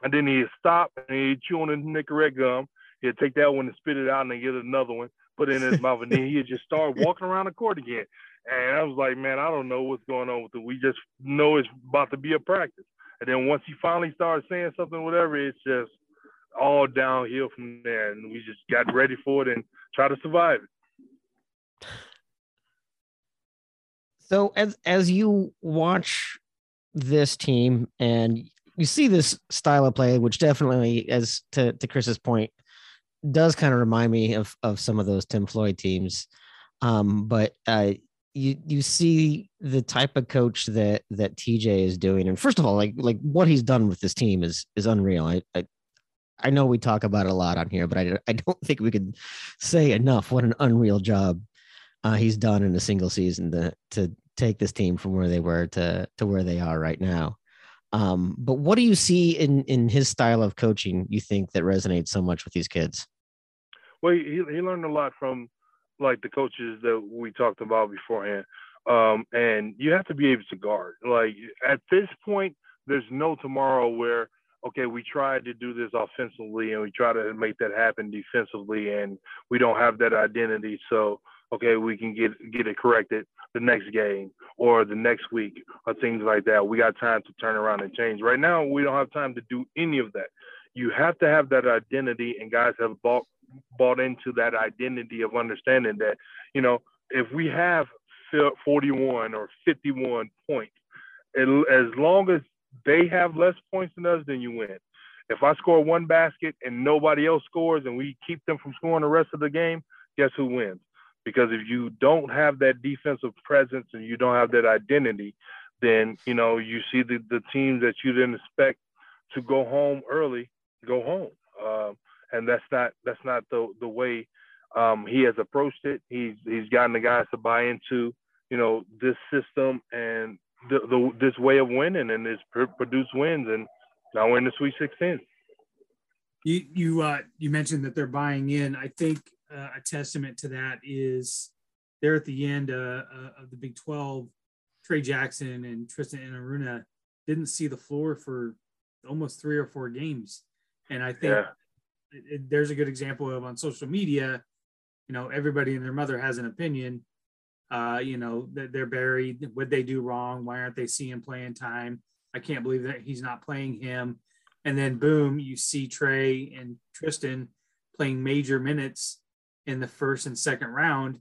And then he'd stop and he'd chew on his Nicorette gum. He'd take that one and spit it out and then get another one, put it in his mouth, and then he'd just start walking around the court again. And I was like, man, I don't know what's going on with it. We just know it's about to be a practice. And then once he finally started saying something, whatever, it's just all downhill from there. And we just got ready for it and try to survive it. So as as you watch this team and you see this style of play, which definitely, as to, to Chris's point, does kind of remind me of of some of those Tim Floyd teams. Um, but uh, you you see the type of coach that that TJ is doing, and first of all, like like what he's done with this team is is unreal. I I, I know we talk about it a lot on here, but I I don't think we could say enough what an unreal job uh, he's done in a single season to to take this team from where they were to to where they are right now. Um, but what do you see in in his style of coaching? You think that resonates so much with these kids? Well, he he learned a lot from like the coaches that we talked about beforehand. Um, and you have to be able to guard. Like at this point, there's no tomorrow where okay, we tried to do this offensively and we try to make that happen defensively, and we don't have that identity. So okay, we can get get it corrected the next game or the next week or things like that. We got time to turn around and change. Right now, we don't have time to do any of that. You have to have that identity, and guys have bought bought into that identity of understanding that you know if we have 41 or 51 points, it, as long as they have less points than us, then you win. If I score one basket and nobody else scores, and we keep them from scoring the rest of the game, guess who wins? Because if you don't have that defensive presence and you don't have that identity, then you know you see the, the teams that you didn't expect to go home early go home, um, and that's not that's not the the way um, he has approached it. He's he's gotten the guys to buy into you know this system and the, the this way of winning, and this produce wins, and now we're in the Sweet 16. You you uh, you mentioned that they're buying in. I think uh, a testament to that is they're at the end uh, uh of the Big 12. Trey Jackson and Tristan Enaruna didn't see the floor for almost three or four games, and I think. Yeah. It, it, there's a good example of on social media you know everybody and their mother has an opinion uh you know that they're buried what they do wrong why aren't they seeing playing time i can't believe that he's not playing him and then boom you see trey and tristan playing major minutes in the first and second round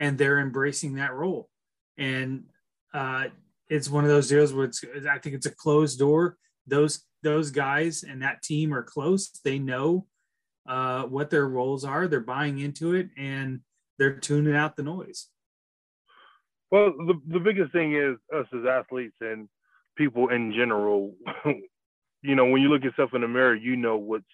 and they're embracing that role and uh it's one of those deals where it's i think it's a closed door those those guys and that team are close they know uh, what their roles are. They're buying into it and they're tuning out the noise. Well, the, the biggest thing is us as athletes and people in general. you know, when you look yourself in the mirror, you know what's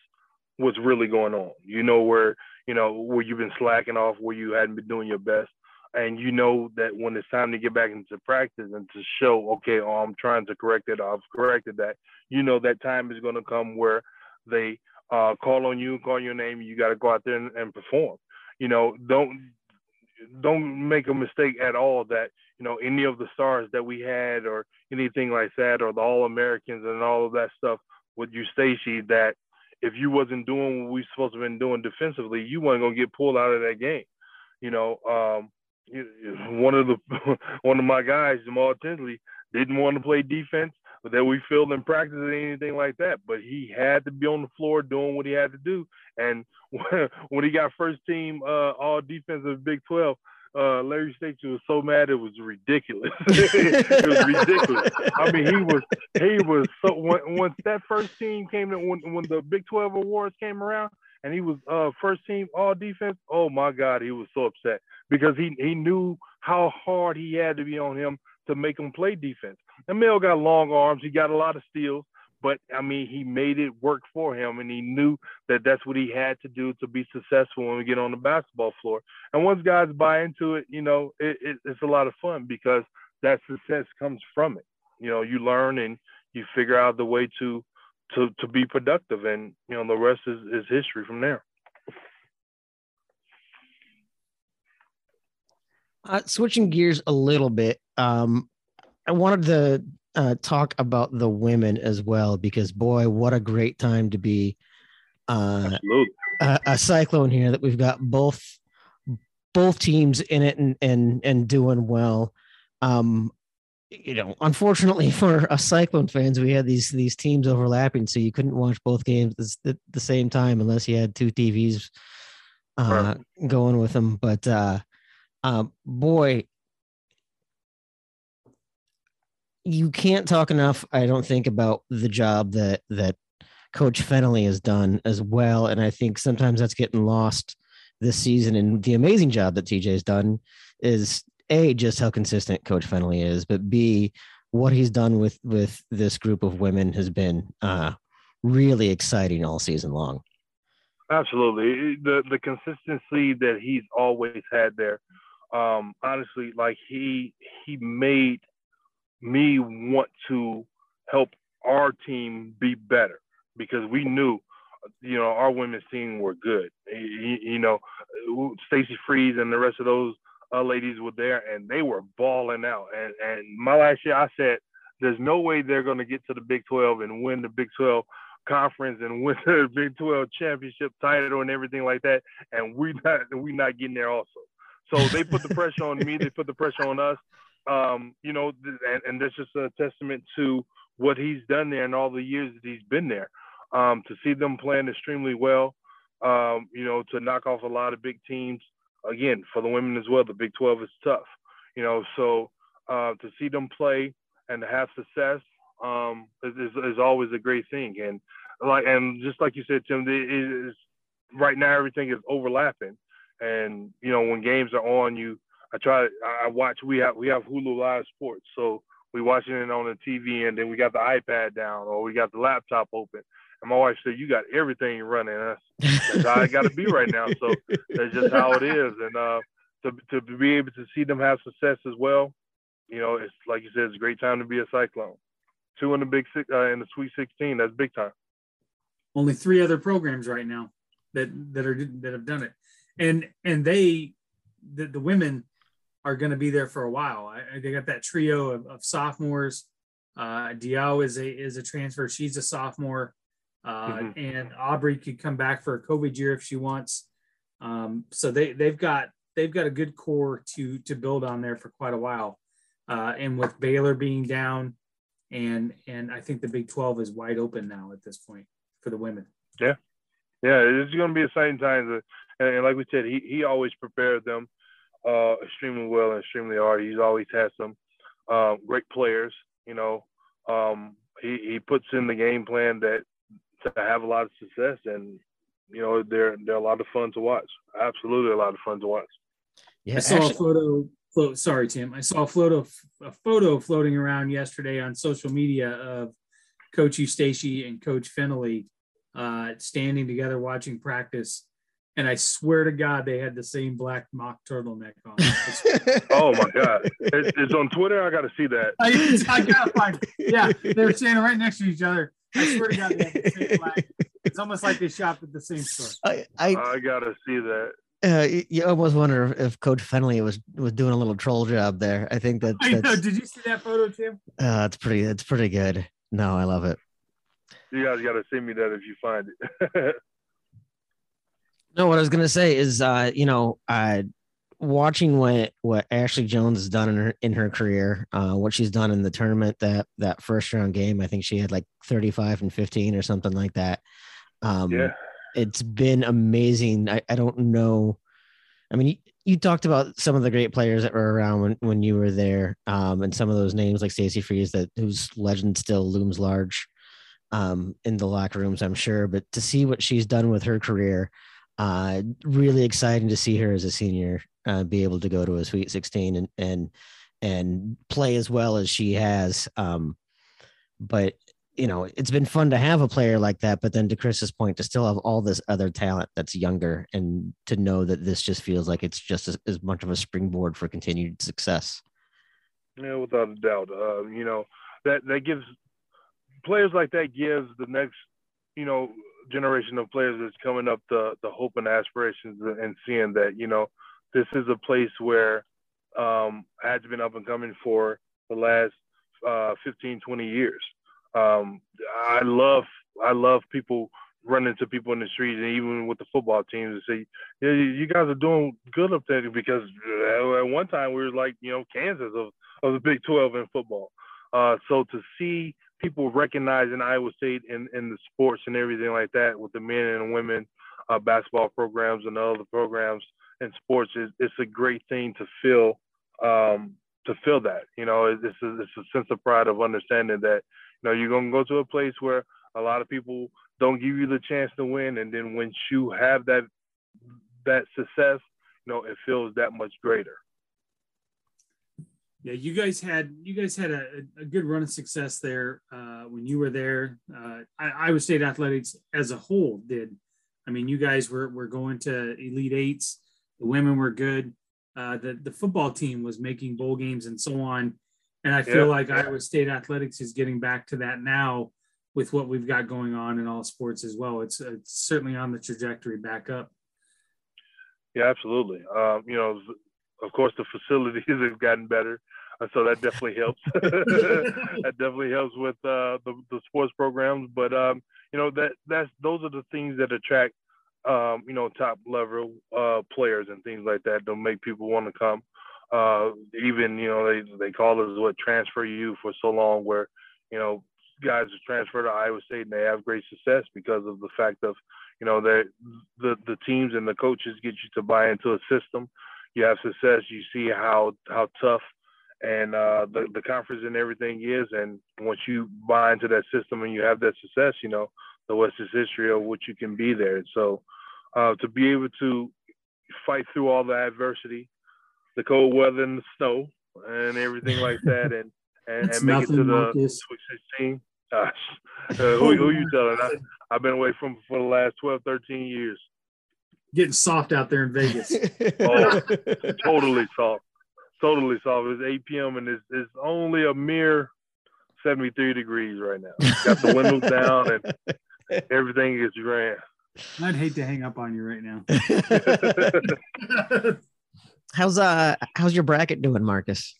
what's really going on. You know where you know where you've been slacking off, where you hadn't been doing your best, and you know that when it's time to get back into practice and to show, okay, oh, I'm trying to correct it, I've corrected that. You know that time is going to come where they uh, call on you, call your name. You got to go out there and, and perform. You know, don't don't make a mistake at all that you know any of the stars that we had or anything like that or the all americans and all of that stuff with Eustachy that if you wasn't doing what we supposed to have been doing defensively you weren't to get pulled out of that game you know um, one of the one of my guys jamaal tinsley didn't want to play defense but that we filled in practice or anything like that. But he had to be on the floor doing what he had to do. And when he got first team uh, all defensive Big 12, uh, Larry Eustachy was so mad it was ridiculous. it was ridiculous. I mean, he was he was so when, once that first team came in when when the Big 12 awards came around and he was uh, first team all defense. Oh my God, he was so upset because he he knew how hard he had to be on him to make him play defense. And Mel got long arms. He got a lot of steals, but I mean, he made it work for him, and he knew that that's what he had to do to be successful when we get on the basketball floor. And once guys buy into it, you know, it, it, it's a lot of fun because that success comes from it. You know, you learn and you figure out the way to to to be productive, and you know, the rest is, is history from there. Uh, switching gears a little bit, um, I wanted to uh, talk about the women as well because boy, what a great time to be uh, a, a, cyclone here that we've got both both teams in it and and and doing well. Um, you know, unfortunately for us Cyclone fans, we had these these teams overlapping, so you couldn't watch both games at the same time unless you had two TVs uh, going with them. But uh, uh, boy, you can't talk enough, I don't think, about the job that that Coach Fennelly has done as well. And I think sometimes that's getting lost this season. And the amazing job that TJ has done is a just how consistent Coach Fennelly is, but b what he's done with with this group of women has been uh, really exciting all season long. Absolutely, the the consistency that he's always had there. Um, honestly, like he he made me want to help our team be better because we knew, you know, our women's team were good. You, know, Stacy Frese and the rest of those uh, ladies were there and they were balling out. And and my last year, I said, there's no way they're going to get to the Big 12 and win the Big 12 conference and win the Big 12 championship title and everything like that. And we not we not getting there also. So they put the pressure on me. They put the pressure on us um, you know, and, and that's just a testament to what he's done there and all the years that he's been there. Um, to see them playing extremely well, um, you know, to knock off a lot of big teams. Again, for the women as well, the Big 12 is tough, you know. So uh, to see them play and have success um, is, is, always a great thing. And like, and just like you said, Tim, it is right now everything is overlapping. And you know, when games are on, you I try. I watch. We have we have Hulu Live Sports, so we watching it on the TV, and then we got the iPad down, or we got the laptop open, And my wife said, "You got everything running." That's, that's how I got to be right now. So that's just how it is. And uh, to to be able to see them have success as well, you know, it's like you said, it's a great time to be a Cyclone. Two in the big six, uh, in the Sweet 16. That's big time. Only three other programs right now that that are that have done it, and and they the, the women are going to be there for a while. I, they got that trio of, of sophomores. Uh, Diew is a is a transfer. She's a sophomore, uh, mm-hmm. and Aubrey could come back for a COVID year if she wants. Um, so they they've got they've got a good core to to build on there for quite a while. Uh, and with Baylor being down, and and I think the Big Twelve is wide open now at this point for the women. Yeah, yeah, it's going to be exciting times. And, and like we said, he he always prepared them uh, extremely well and extremely hard. He's always had some uh, great players. You know, um, he he puts in the game plan that to have a lot of success, and you know they're they're a lot of fun to watch. Absolutely, a lot of fun to watch. Yeah, I saw actually, a photo. Float, sorry, Tim. I saw a photo a photo floating around yesterday on social media of Coach Eustachy and Coach Fennelly uh, standing together watching practice and I swear to God, they had the same black mock turtleneck on. oh my God! It's, it's, on Twitter. I got to see that. I, I gotta find. It. Yeah, they were standing right next to each other. I swear to God, they had the same black. It's almost like they shopped at the same store. I I, I gotta see that. Uh, you almost wonder if Coach Fennelly was was doing a little troll job there. I think that. I know. Did you see that photo, Tim? Uh, it's pretty. It's pretty good. No, I love it. You guys got to send me that if you find it. No, what I was gonna say is, uh, you know, uh, watching what what Ashley Joens has done in her in her career, uh, what she's done in the tournament that that first round game, I think she had like thirty five and fifteen or something like that. Um, yeah, it's been amazing. I, I don't know. I mean, you, you, talked about some of the great players that were around when, when you were there, um, and some of those names like Stacy Frese, that whose legend still looms large um, in the locker rooms, I'm sure. But to see what she's done with her career, uh, really exciting to see her as a senior uh, be able to go to a Sweet 16 and and and play as well as she has. Um, but you know, it's been fun to have a player like that. But then to Chris's point, to still have all this other talent that's younger, and to know that this just feels like it's just as, as much of a springboard for continued success. Yeah, without a doubt. Uh, you know that that gives players like that gives the next you know generation of players that's coming up the the hope and aspirations and seeing that you know this is a place where um, has been up and coming for the last uh, 15 20 years. Um, i love i love people running to people in the streets and even with the football teams and say yeah you guys are doing good up there because at one time we were like you know kansas of, of the big 12 in football. Uh, so to see people recognizing Iowa State in, in the sports and everything like that with the men and women uh, basketball programs and other programs in sports is it's a great thing to feel um, to feel that you know it's, it's, a, it's a sense of pride of understanding that you know you're gonna go to a place where a lot of people don't give you the chance to win and then once you have that that success you know it feels that much greater yeah, you guys had you guys had a, a good run of success there uh, when you were there. Uh, I, Iowa State athletics as a whole did. I mean, you guys were were going to Elite Eights. The women were good. Uh, the the football team was making bowl games and so on. And I feel yeah, like yeah. Iowa State athletics is getting back to that now with what we've got going on in all sports as well. It's it's certainly on the trajectory back up. Yeah, absolutely. Um, you know, of course, the facilities have gotten better, uh, so that definitely helps. that definitely helps with uh, the the sports programs. But um, you know that that's those are the things that attract um, you know top level uh, players and things like that. Don't make people want to come. Uh, even you know they they call us what transfer you for so long, where you know guys transfer to Iowa State and they have great success because of the fact of you know that the the teams and the coaches get you to buy into a system you have success, you see how how tough and uh, the the conference and everything is. And once you buy into that system and you have that success, you know the West is history of what you can be there. So uh, to be able to fight through all the adversity, the cold weather and the snow and everything like that, and and, and make it to the Sweet 16. Gosh, Uh, who, who you telling? I, I've been away from for the last 12, 13 years. Getting soft out there in Vegas. Oh, totally soft. Totally soft. It's 8 p.m. and it's, it's only a mere 73 degrees right now. Got the windows down and everything is grand. I'd hate to hang up on you right now. how's uh how's your bracket doing, Marcus?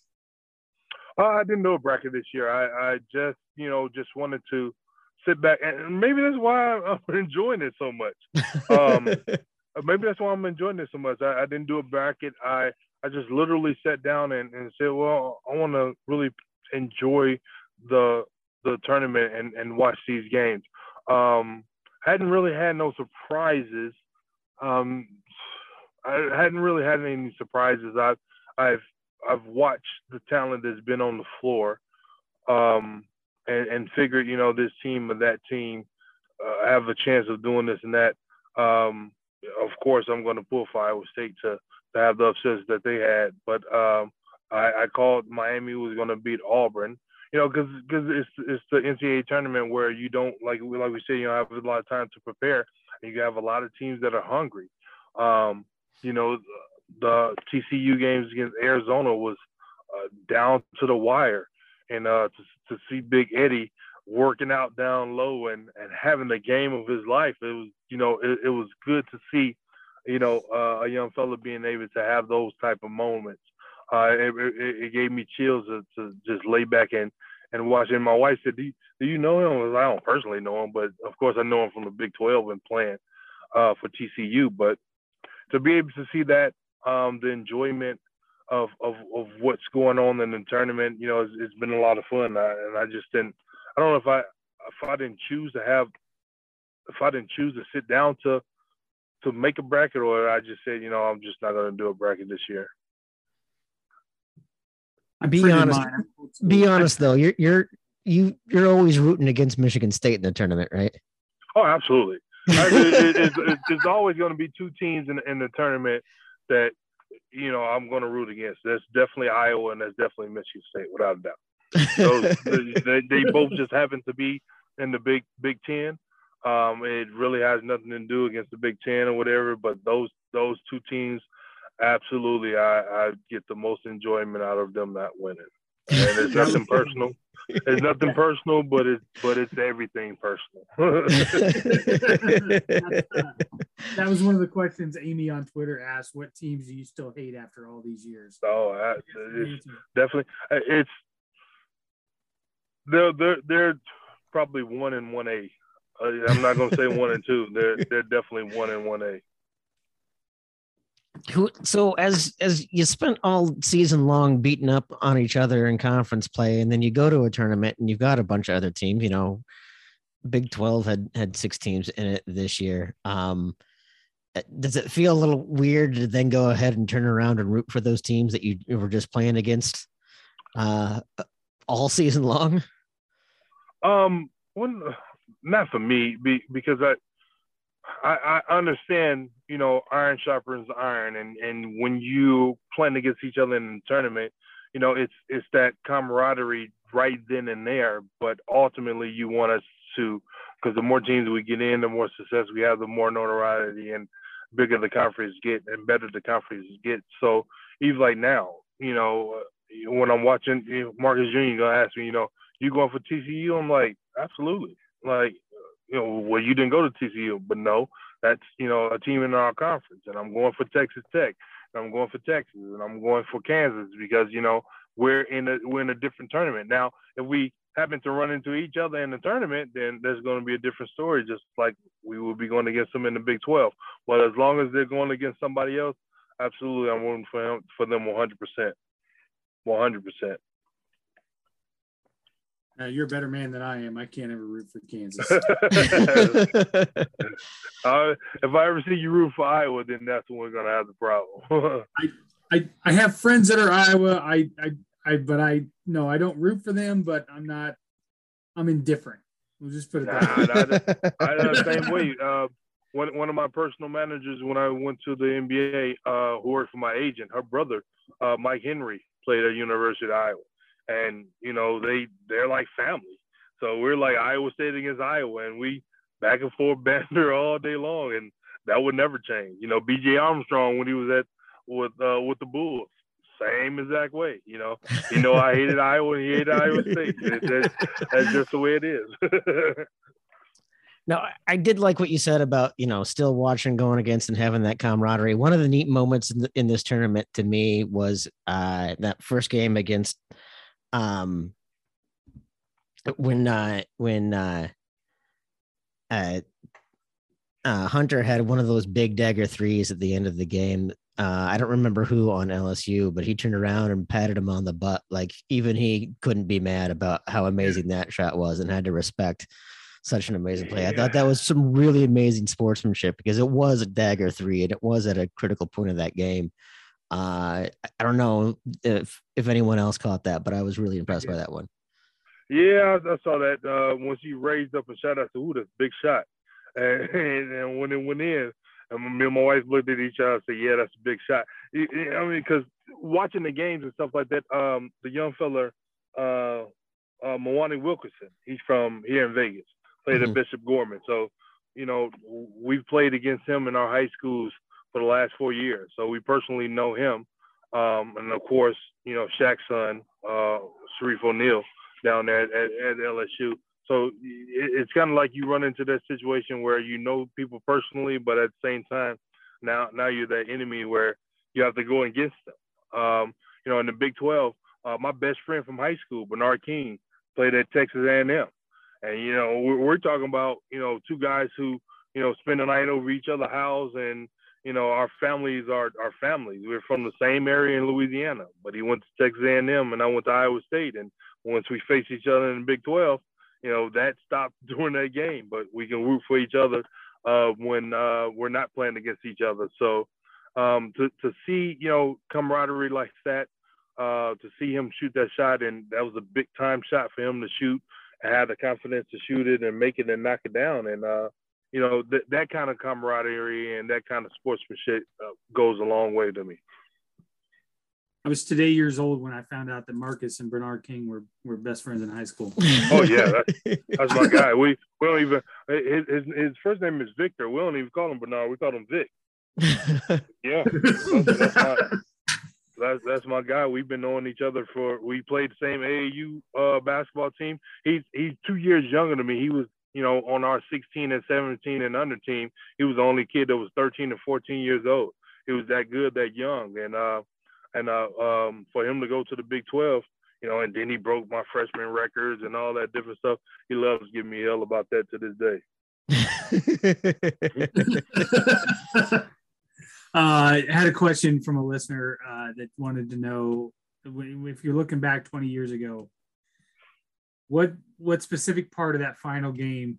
Uh, I didn't do a bracket this year. I, I just, you know, just wanted to sit back, and maybe that's why I'm enjoying it so much. Um, maybe that's why I'm enjoying this so much. I, I, didn't do a bracket. I, I just literally sat down and, and said, well, I want to really enjoy the the tournament and, and watch these games. Um, hadn't really had no surprises. Um, I hadn't really had any surprises. I've I've I've watched the talent that's been on the floor, um, and, and figured you know this team or that team uh, have a chance of doing this and that. Um, of course, I'm going to pull for Iowa State to to have the upsets that they had, but um, I, I called Miami was going to beat Auburn. You know, because because it's it's the NCAA tournament where you don't like like we said, you don't have a lot of time to prepare, and you have a lot of teams that are hungry. Um, you know, the TCU games against Arizona was uh, down to the wire, and uh, to, to see Big Eddie working out down low and and having the game of his life, it was you know it, it was good to see, you know, uh, a young fella being able to have those type of moments. Uh, it, it, it, gave me chills to, to, just lay back and and watch. And my wife said, "Do you, do you know him?" I don't personally know him, but of course I know him from the Big 12 and playing uh, for TCU. But to be able to see that um, the enjoyment of, of, of what's going on in the tournament. You know, it's, it's been a lot of fun, I, and I just didn't. I don't know if I if I didn't choose to have if I didn't choose to sit down to to make a bracket, or I just said, you know, I'm just not going to do a bracket this year. Be honest. Be honest though. You're you're you you're always rooting against Michigan State in the tournament, right? Oh, absolutely. it, it, it, it's always going to be two teams in, in the tournament that you know I'm going to root against. That's definitely Iowa and that's definitely Michigan State, without a doubt. So they, they both just happen to be in the Big Big Ten. Um, it really has nothing to do against the Big Ten or whatever, but those those two teams, absolutely, I, I get the most enjoyment out of them not winning. And it's nothing personal. It's nothing personal, but it's but it's everything personal. that was one of the questions Amy on Twitter asked. What teams do you still hate after all these years? Oh, it's definitely. It's they're they're they're probably one and one A. I'm not gonna say one and two. They're they're definitely one and one A who so as as you spent all season long beating up on each other in conference play and then you go to a tournament and you've got a bunch of other teams you know big 12 had had six teams in it this year um eh, does it feel a little weird to then go ahead and turn around and root for those teams that you were just playing against uh all season long um when not for me be, because i I, I understand, you know, iron sharpens iron, and and when you playing against each other in the tournament, you know, it's it's that camaraderie right then and there. But ultimately, you want us to, because the more teams we get in, the more success we have, the more notoriety and bigger the conference get, and better the conference get. So even like now, you know, when I'm watching Marcus Jr., gonna ask me, you know, you going for TCU? I'm like, absolutely. Like you know, well, you didn't go to TCU, but no, that's you know a team in our conference, and I'm going for Texas Tech, and I'm going for Texas, and I'm going for Kansas because you know we're in a we're in a different tournament now. If we happen to run into each other in the tournament, then there's going to be a different story, just like we will be going against them in the Big 12. But as long as they're going against somebody else, absolutely, I'm rooting for them for them 100 percent, 100 percent. Uh, you're a better man than I am. I can't ever root for Kansas. uh, if I ever see you root for Iowa, then that's when we're gonna have the problem. I, I I have friends that are Iowa. I I I but I no, I don't root for them. But I'm not. I'm indifferent. We'll just put it that way. I, I, I, same way. Uh, one one of my personal managers when I went to the NBA, uh, who worked for my agent, her brother, uh, Mike Henry, played at University of Iowa and you know they they're like family. So we're like Iowa State against Iowa, and we back and forth banter all day long, and that would never change. You know, B.J. Armstrong when he was at with uh, with the Bulls, same exact way. You know, you know I hated Iowa and he hated Iowa State. That's, that's just the way it is. Now, I did like what you said about you know still watching, going against, and having that camaraderie. One of the neat moments in, the, in this tournament to me was uh, that first game against um when uh when uh, uh uh Hunter had one of those big dagger threes at the end of the game. Uh, I don't remember who on LSU, but he turned around and patted him on the butt. Like even he couldn't be mad about how amazing that shot was and had to respect such an amazing play. I thought that was some really amazing sportsmanship because it was a dagger three and it was at a critical point of that game. Uh, I don't know if if anyone else caught that, but I was really impressed by that one. Yeah, I, saw that. Uh, once he raised up a shot, I said, "Ooh, that's a big shot." And, and, and, when it went in, and me and my wife looked at each other and said, "Yeah, that's a big shot." I mean, because watching the games and stuff like that, um, the young fella, uh, uh, Mwani Wilkinson, he's from here in Vegas played mm-hmm. at Bishop Gorman. So, you know, we've played against him in our high schools for the last four years. So we personally know him. Um, and of course, you know, Shaq's son, uh, Shareef O'Neal, down there at, at, at LSU. So it, it's kind of like you run into that situation where you know people personally, but at the same time, now now you're that enemy where you have to go against them. Um, you know, in the Big 12, uh, my best friend from high school, Bernard King, played at Texas A&M. And you know, we're, we're talking about you know two guys who you know spend the night over each other's house, and you know our families are our families. We're from the same area in Louisiana, but he went to Texas A&M, and I went to Iowa State. And once we faced each other in the Big 12, you know that stopped during that game. But we can root for each other uh, when uh, we're not playing against each other. So um, to to see you know camaraderie like that, uh, to see him shoot that shot, and that was a big time shot for him to shoot have the confidence to shoot it and make it and knock it down. And uh, you know th- that kind of camaraderie and that kind of sportsmanship uh, goes a long way to me. I was today years old when I found out that Marcus and Bernard King were, were best friends in high school. oh yeah, that's, that's my guy. We we don't even his, his, his first name is Victor. We don't even call him Bernard. We call him Vic. yeah, that's, that's my, that's that's my guy. We've been knowing each other for we played the same AAU uh, basketball team. He's he's two years younger than me. He was you know on our 16 and 17 and under team. He was the only kid that was 13 and 14 years old. He was that good, that young, and uh and uh um for him to go to the Big 12, you know, and then he broke my freshman records and all that different stuff. He loves giving me hell about that to this day. Uh, I had a question from a listener uh, that wanted to know if you're looking back 20 years ago, what what specific part of that final game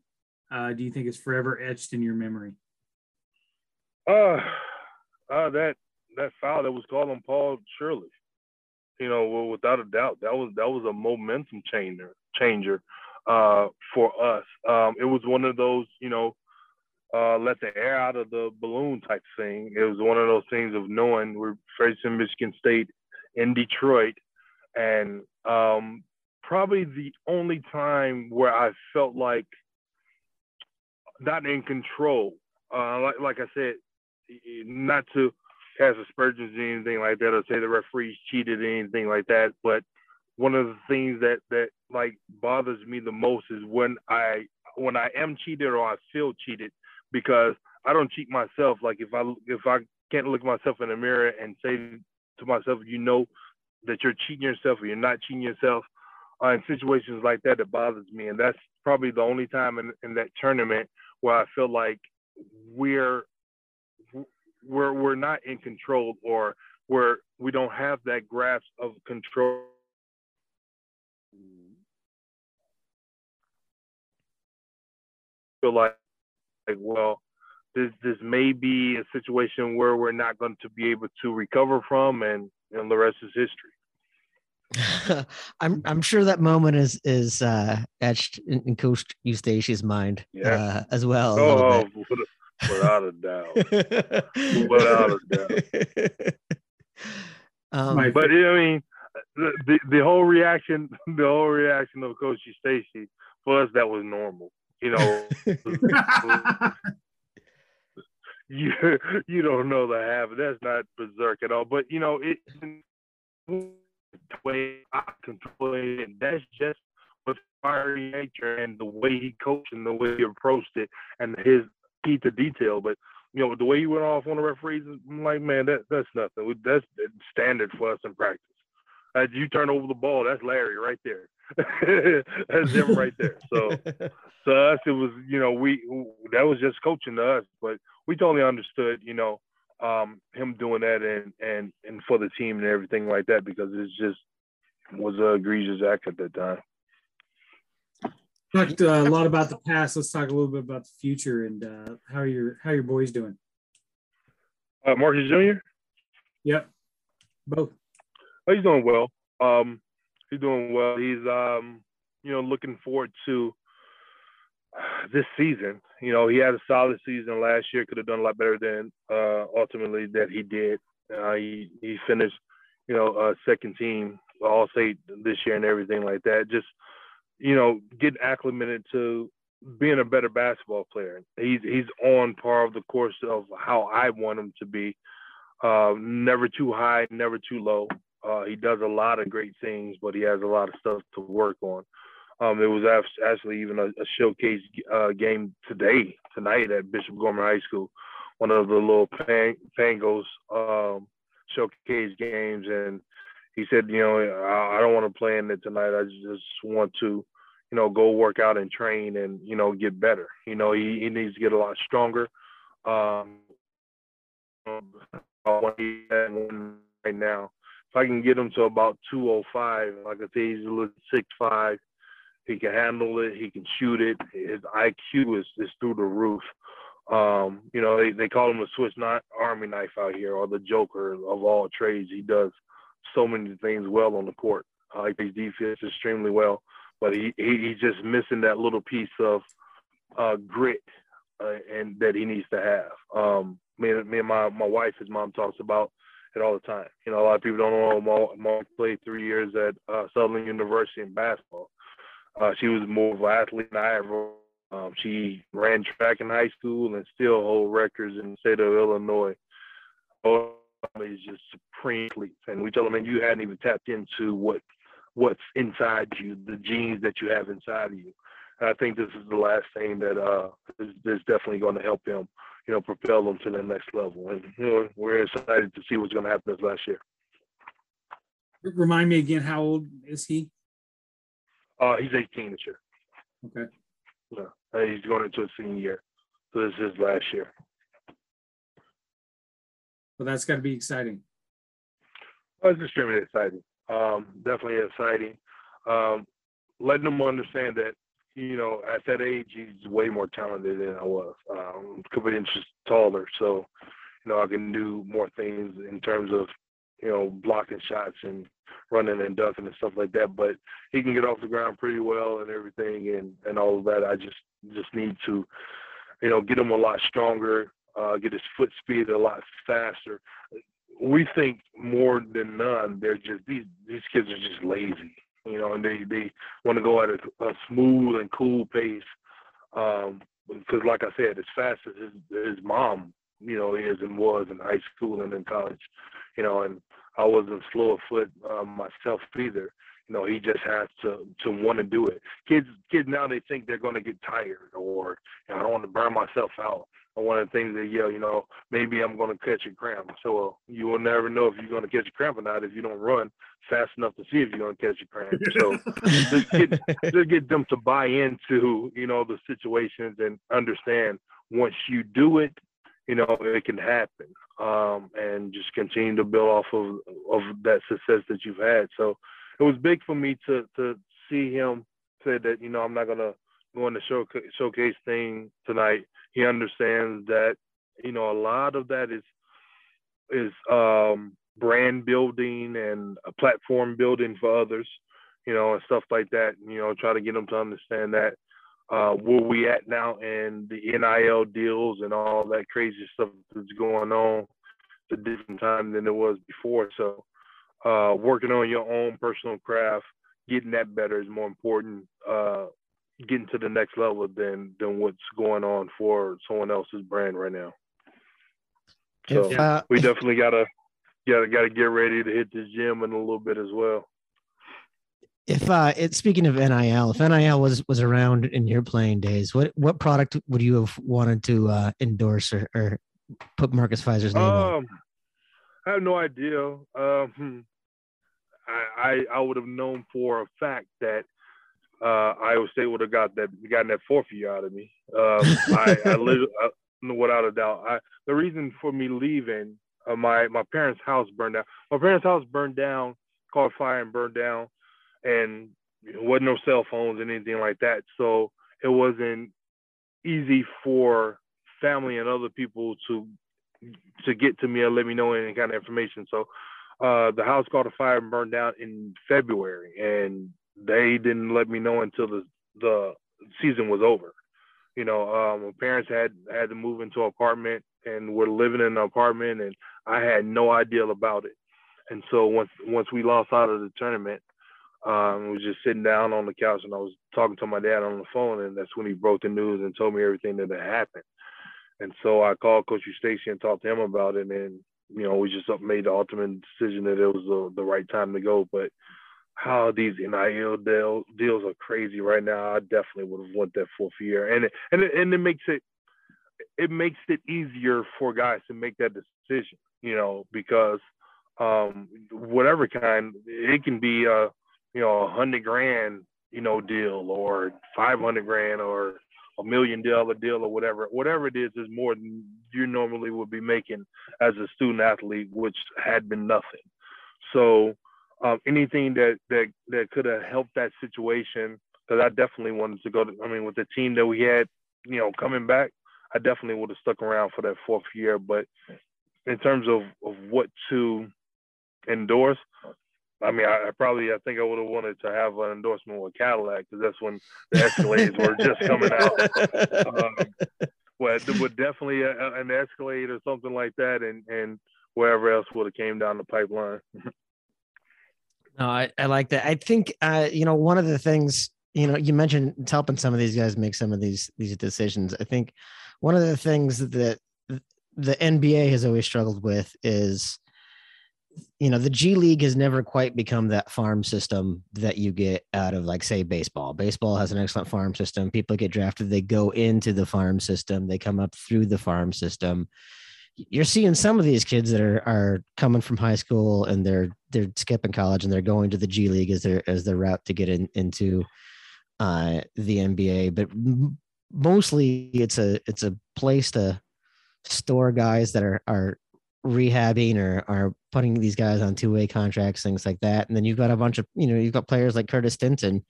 uh, do you think is forever etched in your memory? Uh, uh that that foul that was called on Paul Shirley. You know, well, without a doubt, that was that was a momentum changer changer uh, for us. Um, it was one of those, you know, uh, let the air out of the balloon type thing. It was one of those things of knowing we're facing Michigan State in Detroit, and um, probably the only time where I felt like not in control. Uh, like, like I said, not to cast aspersions or anything like that, or say the referees cheated or anything like that, but one of the things that that like bothers me the most is when I when I am cheated or I feel cheated because I don't cheat myself. Like if I if I can't look myself in the mirror and say to myself, you know that you're cheating yourself or you're not cheating yourself, uh, in situations like that, it bothers me. And that's probably the only time in, in that tournament where I feel like we're we're we're not in control or where we don't have that grasp of control. Feel like like, well, this this may be a situation where we're not going to be able to recover from, and and the rest is history. I'm I'm sure that moment is is uh, etched in, in Coach Eustachy's mind yeah. uh, as well. Oh, without a doubt, without a doubt. Um, but I mean, the, the the whole reaction, the whole reaction of Coach Eustachy for us that was normal. You know, you you don't know the half. That's not berserk at all. But you know, it way I control it. and That's just with fiery nature and the way he coached and the way he approached it and his key to detail. But you know, the way he went off on the referees, I'm like, man, that that's nothing. That's standard for us in practice. As you turn over the ball, that's Larry right there. that's him right there. So, to us, it was, you know, we that was just coaching to us, but we totally understood, you know, um, him doing that and and and for the team and everything like that because it's just was a egregious act at that time. Talked uh, a lot about the past. Let's talk a little bit about the future and uh, how your how your boys doing. Uh, Marcus Jr. Yep, both. Oh, he's doing well. Um, he's doing well. He's um, you know looking forward to this season. You know, he had a solid season last year. Could have done a lot better than uh, ultimately that he did. Uh, he he finished, you know, uh, second team All State this year and everything like that. Just you know, get acclimated to being a better basketball player. He's he's on par of the course of how I want him to be. Uh, never too high, never too low. Uh, he does a lot of great things, but he has a lot of stuff to work on. Um, it was actually even a, a showcase uh, game today, tonight at Bishop Gorman High School, one of the little Pang- Pangos um, showcase games, and he said, you know, I, I don't want to play in it tonight. I just want to you know, go work out and train and, you know, get better. You know, he, he needs to get a lot stronger. Um, right now. If I can get him to about 205, like I say, he's a little six five. He can handle it. He can shoot it. His IQ is, is through the roof. Um, you know, they, they call him a Swiss army knife out here, or the Joker of all trades. He does so many things well on the court. Uh, he plays defense extremely well but he, he he's just missing that little piece of uh, grit uh, and that he needs to have. Um, me, me and my my wife, his mom talks about it all the time. You know, a lot of people don't know mom played three years at uh, Southern University in basketball. Uh, she was more of an athlete than I ever. Um, she ran track in high school and still hold records in the state of Illinois. Oh, is just supreme athletes. And we tell them, man, you hadn't even tapped into what what's inside you, the genes that you have inside of you. And I think this is the last thing that uh, is, is definitely going to help him, you know, propel them to the next level. And you know, we're excited to see what's going to happen this last year. Remind me again, how old is he? Uh, he's 18 this year. Okay. Yeah, he's going into a senior year, so this is his last year. Well, that's got to be exciting. Well, it's extremely exciting um, definitely exciting. Um, letting them understand that, you know, at that age, he's way more talented than I was. Um, a couple inches taller, so you know I can do more things in terms of, you know, blocking shots and running and dunking and stuff like that. But he can get off the ground pretty well and everything, and and all of that. I just just need to, you know, get him a lot stronger, uh, get his foot speed a lot faster we think more than none, they're just these these kids are just lazy, you know, and they they want to go at a, a smooth and cool pace. Um, because like I said, as fast as his his mom, you know, is and was in high school and in college, you know, and I wasn't slow of foot um, myself either. You know, he just has to to want to do it. Kids kids now they think they're going to get tired or you know, I don't want to burn myself out one of the things that yeah, you know, maybe I'm going to catch a cramp. So uh, you will never know if you're going to catch a cramp or not if you don't run fast enough to see if you're going to catch a cramp. So just get just get them to buy into you know the situations and understand once you do it, you know it can happen. Um, and just continue to build off of of that success that you've had. So it was big for me to to see him say that you know I'm not gonna go on to show, showcase thing tonight he understands that you know a lot of that is is um, brand building and a platform building for others, you know, and stuff like that. You know, try to get them to understand that uh, where we at now and the NIL deals and all that crazy stuff that's going on. It's a different time than it was before. So uh, working on your own personal craft, getting that better is more important. Uh, getting to the next level than than what's going on for someone else's brand right now. So If, uh, we definitely gotta gotta gotta get ready to hit the gym in a little bit as well. If uh, it speaking of NIL, if NIL was was around in your playing days, what what product would you have wanted to uh, endorse or, or put Marcus Fizer's name on? Um, I have no idea. Um, I, I I would have known for a fact that uh, Iowa State would have got that gotten that fourth year out of me. Um, I, I literally, uh, without a doubt. I, the reason for me leaving, uh, my my parents' house burned down. My parents' house burned down, caught fire and burned down, and there wasn't no cell phones and anything like that. So it wasn't easy for family and other people to to get to me and let me know any kind of information. So uh, the house caught a fire and burned down in February, and they didn't let me know until the the season was over. You know, um, my parents had had to move into an apartment, and we're living in an apartment, and I had no idea about it. And so once once we lost out of the tournament, um, we was just sitting down on the couch, and I was talking to my dad on the phone, and that's when he broke the news and told me everything that had happened. And so I called Coach Eustachy and talked to him about it, and you know, we just made the ultimate decision that it was the, the right time to go. But how these NIL deal, deals are crazy right now. I definitely would have won that fourth year, and it, and and it makes it it makes it easier for guys to make that decision. You know, because um, whatever kind, it can be a you know a hundred grand you know deal or five hundred grand or a million dollar deal or whatever. Whatever it is is more than you normally would be making as a student athlete, which had been nothing. So um, anything that that that could have helped that situation, because I definitely wanted to go to. I mean, with the team that we had, you know, coming back, I definitely would have stuck around for that fourth year. But in terms of of what to endorse, I mean, I, I probably I think I would have wanted to have an endorsement with Cadillac because that's when the Escalades were just coming out. Um, would definitely a, a- an Escalade or something like that, and and wherever else would have came down the pipeline. No, I, I like that. I think uh, you know one of the things you know you mentioned helping some of these guys make some of these these decisions. I think one of the things that the NBA has always struggled with is you know the G League has never quite become that farm system that you get out of like say baseball. Baseball has an excellent farm system. People get drafted, they go into the farm system, they come up through the farm system you're seeing some of these kids that are are coming from high school and they're they're skipping college and they're going to the G League as their as their route to get in, into uh, the NBA. But m- mostly it's a it's a place to store guys that are are rehabbing or are putting these guys on two way contracts, things like that. And then you've got a bunch of you know you've got players like Curtis Stinson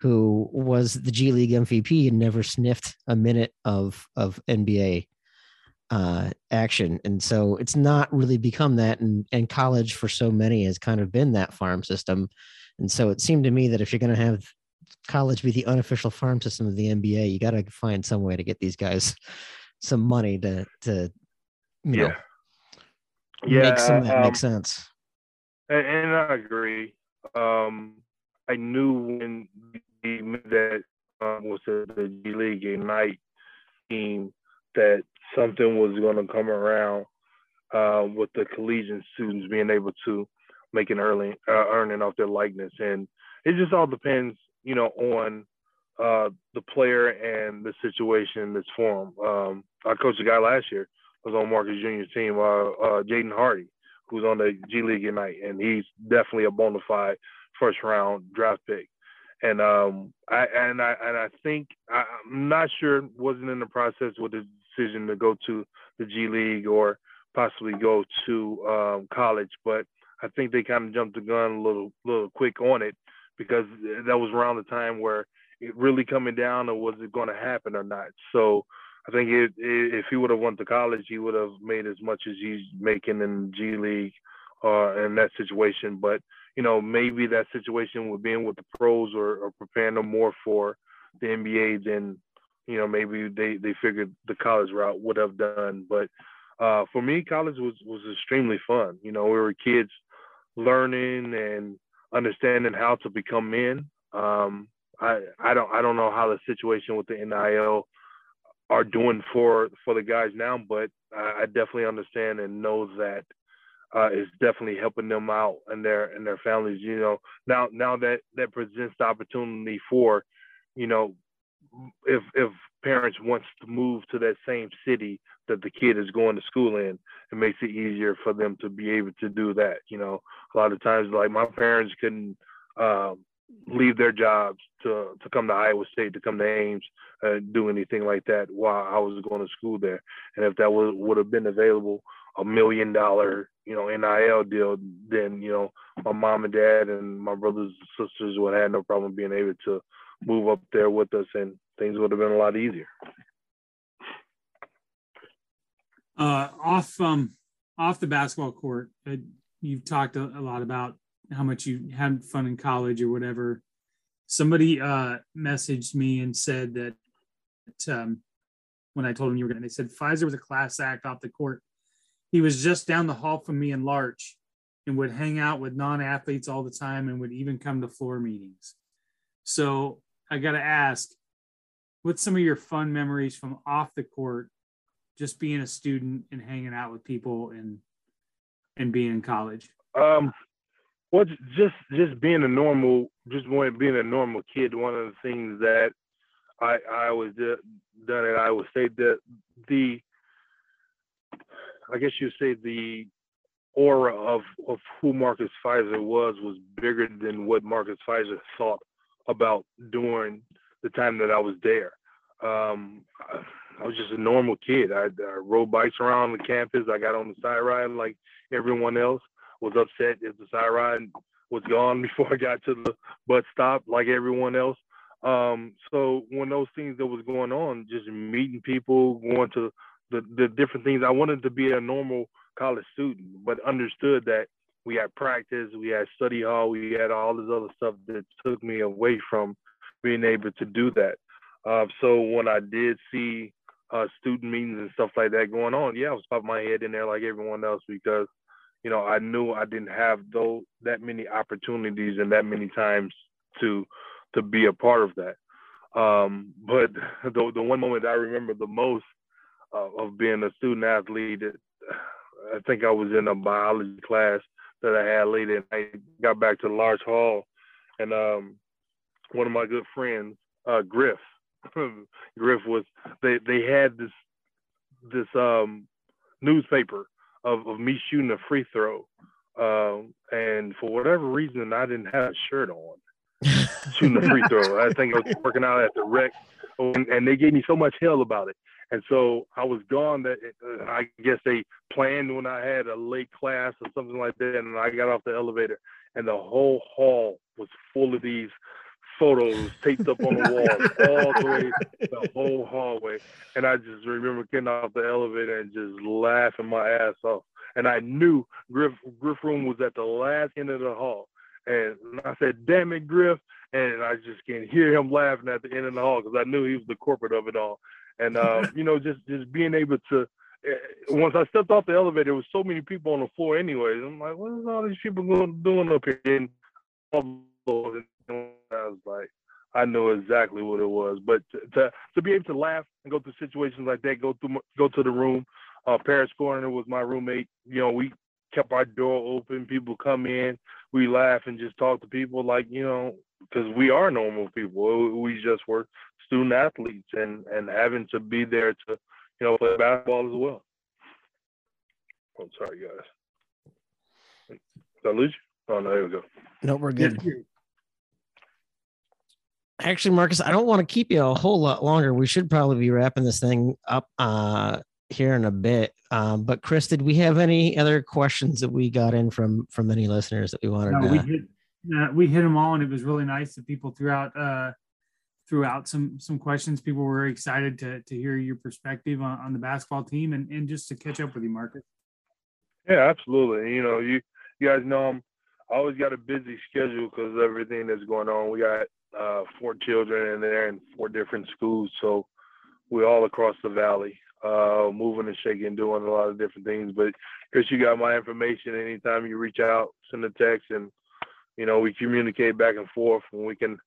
who was the G League MVP and never sniffed a minute of of NBA uh, action. And so it's not really become that. And, and college for so many has kind of been that farm system. And so it seemed to me that if you're going to have college be the unofficial farm system of the NBA, you got to find some way to get these guys some money to, to, you know, make some of that um, make sense. And, and I agree. Um, I knew when that um, was the, the G League Ignite team that something was going to come around uh, with the collegiate students being able to make an early uh, earning off their likeness, and it just all depends, you know, on uh, the player and the situation that's for him. Um, I coached a guy last year was on Marcus Jr.'s team, uh, uh, Jaden Hardy, who's on the G League Ignite, and he's definitely a bona fide first round draft pick. And um, I and I and I think I, I'm not sure wasn't in the process with the decision to go to the G League or possibly go to um, college, but I think they kind of jumped the gun a little little quick on it because that was around the time where it really coming down or was it going to happen or not. So I think it, it, if he would have went to college, he would have made as much as he's making in G League uh, in that situation. But you know, maybe that situation with being with the pros or, or preparing them more for the NBA than you know maybe they they figured the college route would have done. But uh, for me, college was was extremely fun. You know, we were kids learning and understanding how to become men. Um, I I don't I don't know how the situation with the NIL are doing for for the guys now, but I, I definitely understand and know that uh, it's definitely helping them out and their and their families. You know, now now that that presents the opportunity for, you know, if if parents wants to move to that same city that the kid is going to school in, it makes it easier for them to be able to do that. You know, a lot of times like my parents couldn't um, leave their jobs to to come to Iowa State, to come to Ames, uh, do anything like that while I was going to school there. And if that was would have been available, a million dollar, you know, NIL deal, then you know, my mom and dad and my brothers and sisters would have had no problem being able to move up there with us, and things would have been a lot easier. Uh, off um off the basketball court, uh, you've talked a, a lot about how much you had fun in college or whatever. Somebody uh, messaged me and said that um, when I told him you were going, they said Fizer was a class act off the court. He was just down the hall from me in Larch and would hang out with non-athletes all the time and would even come to floor meetings. So I got to ask, what's some of your fun memories from off the court, just being a student and hanging out with people and and being in college? Um, well, just just being a normal, just being a normal kid. One of the things that I I did, done at Iowa State that the I guess you say the aura of of who Marcus Fizer was was bigger than what Marcus Fizer thought about during the time that I was there. Um, I, was just a normal kid. I, I rode bikes around the campus. I got on the CyRide like everyone else was upset if the CyRide was gone before I got to the bus stop, like everyone else. Um, so when those things that was going on, just meeting people, going to the, the different things, I wanted to be a normal college student, but understood that we had practice, we had study hall, we had all this other stuff that took me away from being able to do that. Uh, so when I did see uh, student meetings and stuff like that going on, yeah, I was popping my head in there like everyone else because you know, I knew I didn't have those that many opportunities and that many times to to be a part of that. Um, but the the one moment I remember the most uh, of being a student athlete, I think I was in a biology class that I had later, and I got back to the Larch hall, and um, one of my good friends, uh, Griff, Griff was they they had this this um, newspaper of, of me shooting a free throw. Um, and for whatever reason, I didn't have a shirt on shooting a free throw. I think I was working out at the rec, and, and they gave me so much hell about it. And so I was gone. That uh, I guess they planned when I had a late class or something like that, and I got off the elevator, and the whole hall was full of these photos taped up on the wall all the way the whole hallway. And I just remember getting off the elevator and just laughing my ass off. And I knew Griff Griff room was at the last end of the hall. And I said, "Damn it, Griff!" And I just can hear him laughing at the end of the hall because I knew he was the corporate of it all. And uh, you know, just just being able to. Eh, once I stepped off the elevator, there was so many people on the floor. Anyways, I'm like, "What is all these people going doing up here?" And I was like, I know exactly what it was. But to, to, to be able to laugh and go through situations like that, go through go to the room. Uh, Paris Horne was my roommate. You know, we kept our door open. People come in, we laugh and just talk to people like you know, because we are normal people. We just were student athletes and and having to be there to you know play basketball as well. I'm oh, sorry, guys. Did I lose you? Oh no, there we go. No, we're good. Yeah actually, Marcus, I don't want to keep you a whole lot longer. We should probably be wrapping this thing up uh, here in a bit. Um, but Chris, did we have any other questions that we got in from from any listeners that we wanted? No, to... we hit uh, we hit them all, and it was really nice that people throughout uh, throughout some some questions. People were very excited to to hear your perspective on, on the basketball team and and just to catch up with you, Marcus. Yeah, absolutely. You know, you you guys know I'm I always got a busy schedule because of everything that's going on. We got uh, four children and they're in four different schools, so we're all across the valley. uh, moving and shaking, doing a lot of different things. But Chris, you got my information. Anytime you reach out, send a text, and you know we communicate back and forth, and we can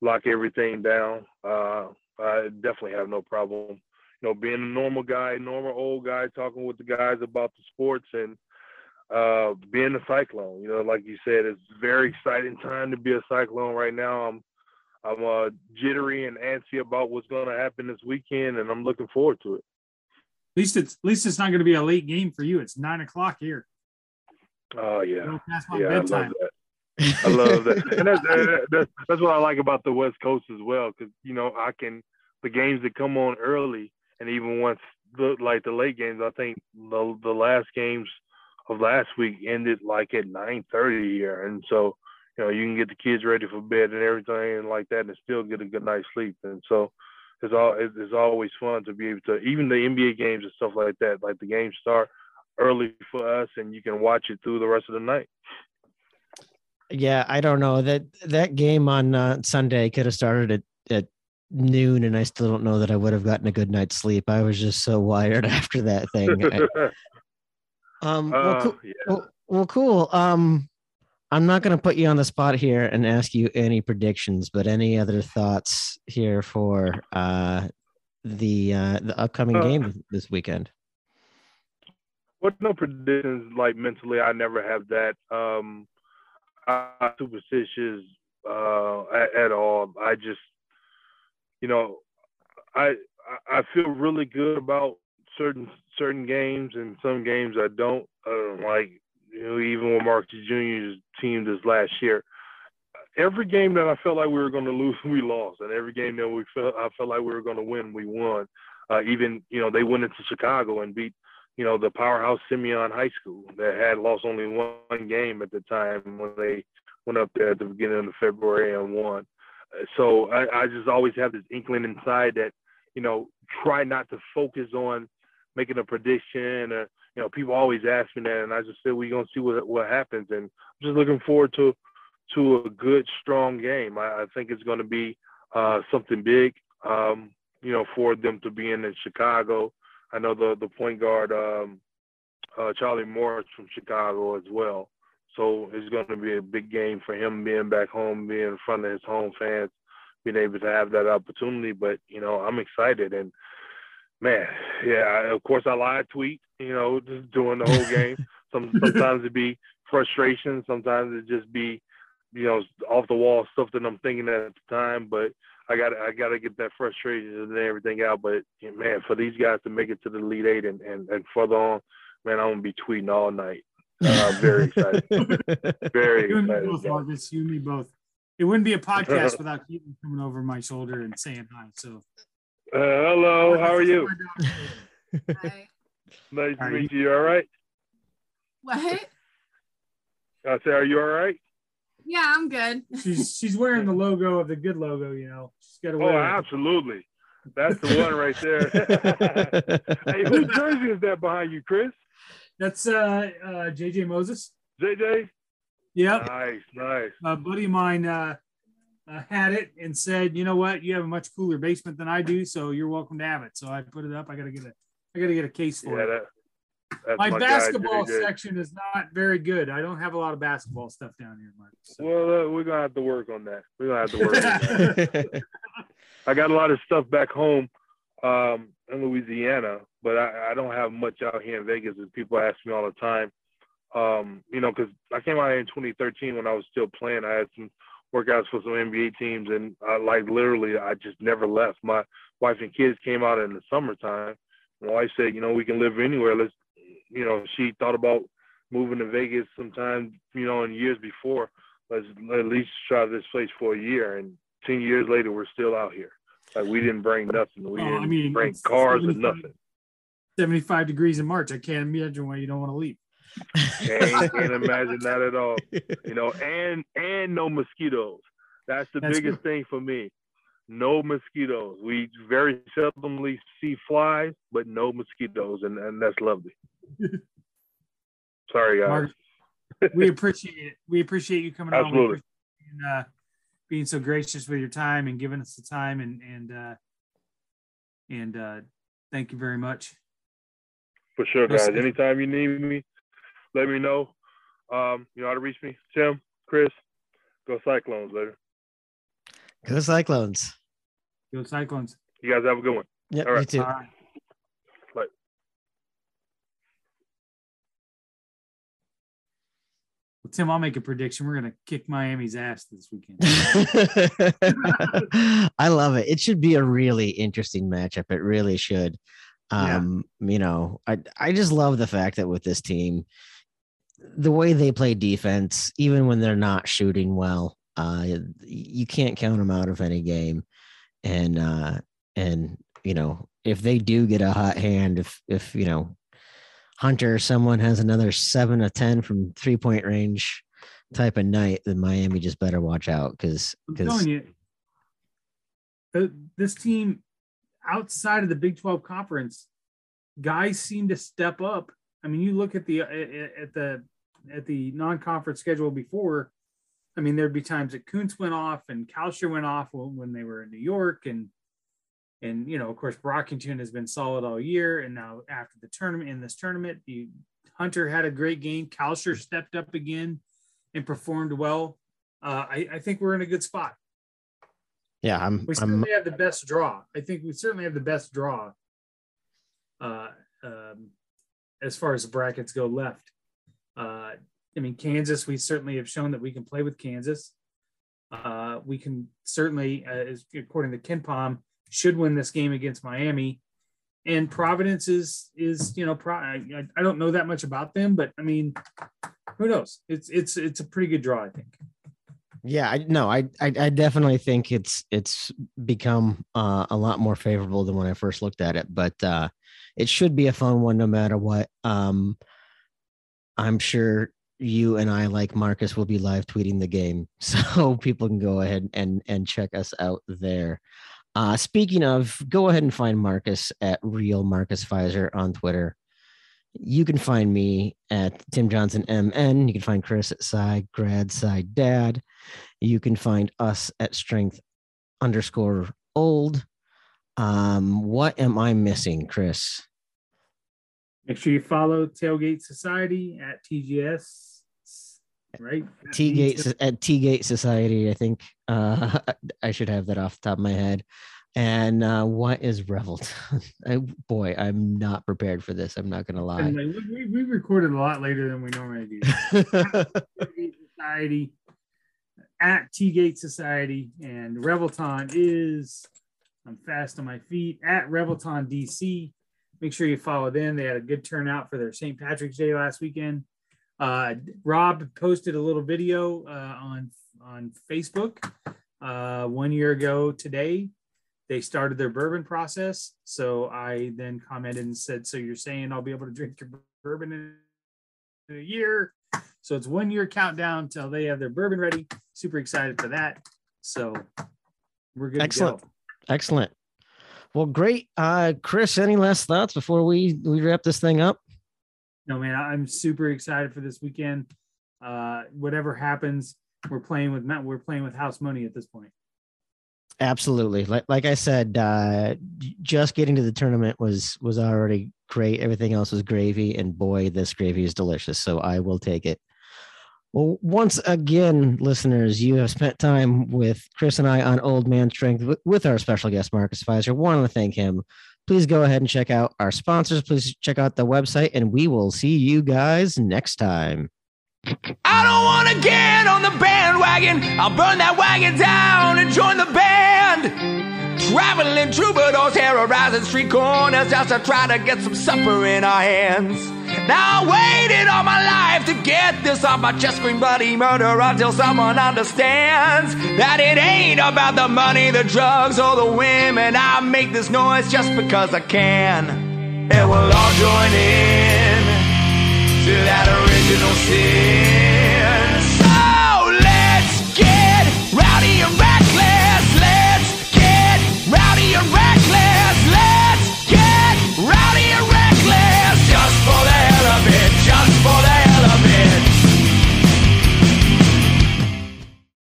lock everything down. Uh, I definitely have no problem. You know, being a normal guy, normal old guy, talking with the guys about the sports and uh, being a cyclone. You know, like you said, it's very exciting time to be a cyclone right now. I'm I'm uh, jittery and antsy about what's going to happen this weekend, and I'm looking forward to it. At least it's at least it's not going to be a late game for you. It's nine o'clock here. Oh yeah, yeah, bedtime. I love that. I love that, and that's, that's that's what I like about the West Coast as well, because you know I can the games that come on early, and even once the like the late games, I think the the last games of last week ended like at nine thirty here, and so you know you can get the kids ready for bed and everything and like that, and still get a good night's sleep, and so it's all it's always fun to be able to even the NBA games and stuff like that. Like the games start early for us, and you can watch it through the rest of the night. Yeah, I don't know that that game on uh, Sunday could have started at, at noon, and I still don't know that I would have gotten a good night's sleep. I was just so wired after that thing. I, um, well, uh. Yeah. Well, well, cool. Um, I'm not going to put you on the spot here and ask you any predictions, but any other thoughts here for uh, the uh, the upcoming uh, game this weekend? What no predictions like mentally. I never have that. Um, I'm superstitious uh, at, at all. I just, you know, I I feel really good about certain certain games, and some games I don't. Uh, like you know, even with Marcus Jr.'s team this last year, every game that I felt like we were going to lose, we lost, and every game that we felt I felt like we were going to win, we won. Uh, even you know they went into Chicago and beat you know the powerhouse Simeon High School that had lost only one game at the time when they went up there at the beginning of February and won. So I, I just always have this inkling inside that you know try not to focus on making a prediction or you know, people always ask me that, and I just said we're gonna see what what happens, and I'm just looking forward to to a good, strong game. I, I think it's to be uh, something big, um, you know, for them to be in, in Chicago. I know the the point guard um, uh, Charlie Morris from Chicago as well, so it's to be a big game for him being back home, being in front of his home fans, being able to have that opportunity. But you know, I'm excited and man, yeah, of course I live tweet, you know, just doing the whole game. Some sometimes it be frustration, sometimes it just be, you know, off the wall stuff that I'm thinking at the time. But I got I got to get that frustration and everything out. But man, for these guys to make it to the Elite Eight and and, and further on, man, I'm gonna be tweeting all night. Uh, very excited. very you excited. And me both, Marcus. You and me both. It wouldn't be a podcast without Keaton coming over my shoulder and saying hi. So uh, hello, how are you? Hi. Nice to meet you. you. All right? What? I say, are you all right? Yeah, I'm good. She's she's wearing the logo of the good logo, you know. She's got to wear. Oh, it. absolutely. That's the one right there. hey, whose jersey is that behind you, Chris? That's uh, uh JJ Moses. JJ. Yep. Nice, nice. A buddy of mine uh, uh, had it and said, you know what, you have a much cooler basement than I do, so you're welcome to have it. So I put it up. I got to get a, I got to get a case for yeah, it. That, my, my, basketball guy, section is not very good. I don't have a lot of basketball stuff down here, Mark. So. Well, uh, we're gonna have to work on that. We're gonna have to work on that. I got a lot of stuff back home um, in Louisiana, but I, I, don't have much out here in Vegas. As people ask me all the time, um, you know, because I came out here in 2013 when I was still playing. I had some workouts for some NBA teams, and I, like literally, I just never left. My wife and kids came out in the summertime. My wife said, you know, we can live anywhere. Let's, you know, she thought about moving to Vegas sometime, you know, in years before. Let's at least try this place for a year. And ten years later, we're still out here. Like we didn't bring nothing. We oh, didn't I mean, bring cars or nothing. 75 degrees in March. I can't imagine why you don't want to leave. can't, can't imagine that at all. You know, and and no mosquitoes. That's the that's biggest good. thing for me. No mosquitoes. We very seldomly see flies, but no mosquitoes, and, and that's lovely. Sorry, guys. Mark, we appreciate it. We appreciate you coming Absolutely. on. And, uh, being so gracious with your time and giving us the time and and uh, and uh, thank you very much. For sure, guys. Listen. Anytime you need me, let me know. Um, you know how to reach me. Tim, Chris, go Cyclones, later. Go Cyclones. Go Cyclones. You guys have a good one. Yep, All right. you too. All right. Bye. Well, Tim, I'll make a prediction. We're gonna kick Miami's ass this weekend. I love it. It should be a really interesting matchup. It really should. Yeah. Um, you know, I I just love the fact that with this team, the way they play defense, even when they're not shooting well, uh, you can't count them out of any game. And uh, and you know, if they do get a hot hand, if if you know, Hunter or someone has another seven or ten from three point range type of night, then Miami just better watch out because because this team outside of the Big 12 conference, guys seem to step up. I mean, you look at the at at the at the non-conference schedule before. I mean, there'd be times that Kunc went off and Kalscheur went off when when they were in New York, and and you know, of course, Brockington has been solid all year, and now after the tournament in this tournament, the Hunter had a great game. Kalscheur stepped up again and performed well. Uh, I, I think we're in a good spot. yeah, I'm We I'm certainly have the best draw. I think we certainly have the best draw uh, um, as far as the brackets go left. Uh, I mean, Kansas, we certainly have shown that we can play with Kansas. Uh, we can certainly, uh, according to KenPom, should win this game against Miami. And Providence is, is you know, Pro, I, I don't know that much about them, but I mean, who knows? It's it's it's a pretty good draw, I think. Yeah, I no, I, I I definitely think it's it's become uh, a lot more favorable than when I first looked at it, but uh, it should be a fun one no matter what. Um, I'm sure you and I, like Marcus, will be live tweeting the game, so people can go ahead and and check us out there. Uh, speaking of, go ahead and find Marcus at Real Marcus Fizer on Twitter. You can find me at Tim Johnson MN. You can find Chris at Side Grad Side Dad. You can find us at Strength underscore Old. Um, what am I missing, Chris? Make sure you follow Tailgate Society at TGS. Right? T Gate at T Gate Society. I think uh, I should have that off the top of my head. And uh, what is Revolt? I, boy, I'm not prepared for this. I'm not gonna lie. And, like, we, we recorded a lot later than we normally do. Society at T Gate Society and Revelton is I'm fast on my feet at Revelton DC. Make sure you follow them. They had a good turnout for their St. Patrick's Day last weekend. Uh, Rob posted a little video uh, on on Facebook uh, one year ago today. They started their bourbon process. So I then commented and said, "So you're saying I'll be able to drink your bourbon in, a year?" So it's one year countdown till they have their bourbon ready. Super excited for that. So we're good. Excellent. Go. Excellent. Well, great. Uh, Chris, any last thoughts before we we wrap this thing up? No, man, I'm super excited for this weekend. Uh, whatever happens, we're playing with We're playing with house money at this point. Absolutely. Like like I said, uh, just getting to the tournament was was already great. Everything else was gravy, and boy, this gravy is delicious. So I will take it. Well, once again, listeners, you have spent time with Chris and I on Old Man Strength with, our special guest, Marcus Fizer. Want to thank him. Please go ahead and check out our sponsors. Please check out the website, and we will see you guys next time. I don't wanna get on the bandwagon. I'll burn that wagon down and join the band. Traveling troubadours, terrorizing street corners just to try to get some supper in our hands. Now I waited all my life to get this off my chest, scream bloody murder until someone understands that it ain't about the money, the drugs, or the women. I make this noise just because I can, and we'll all join in to that original sin.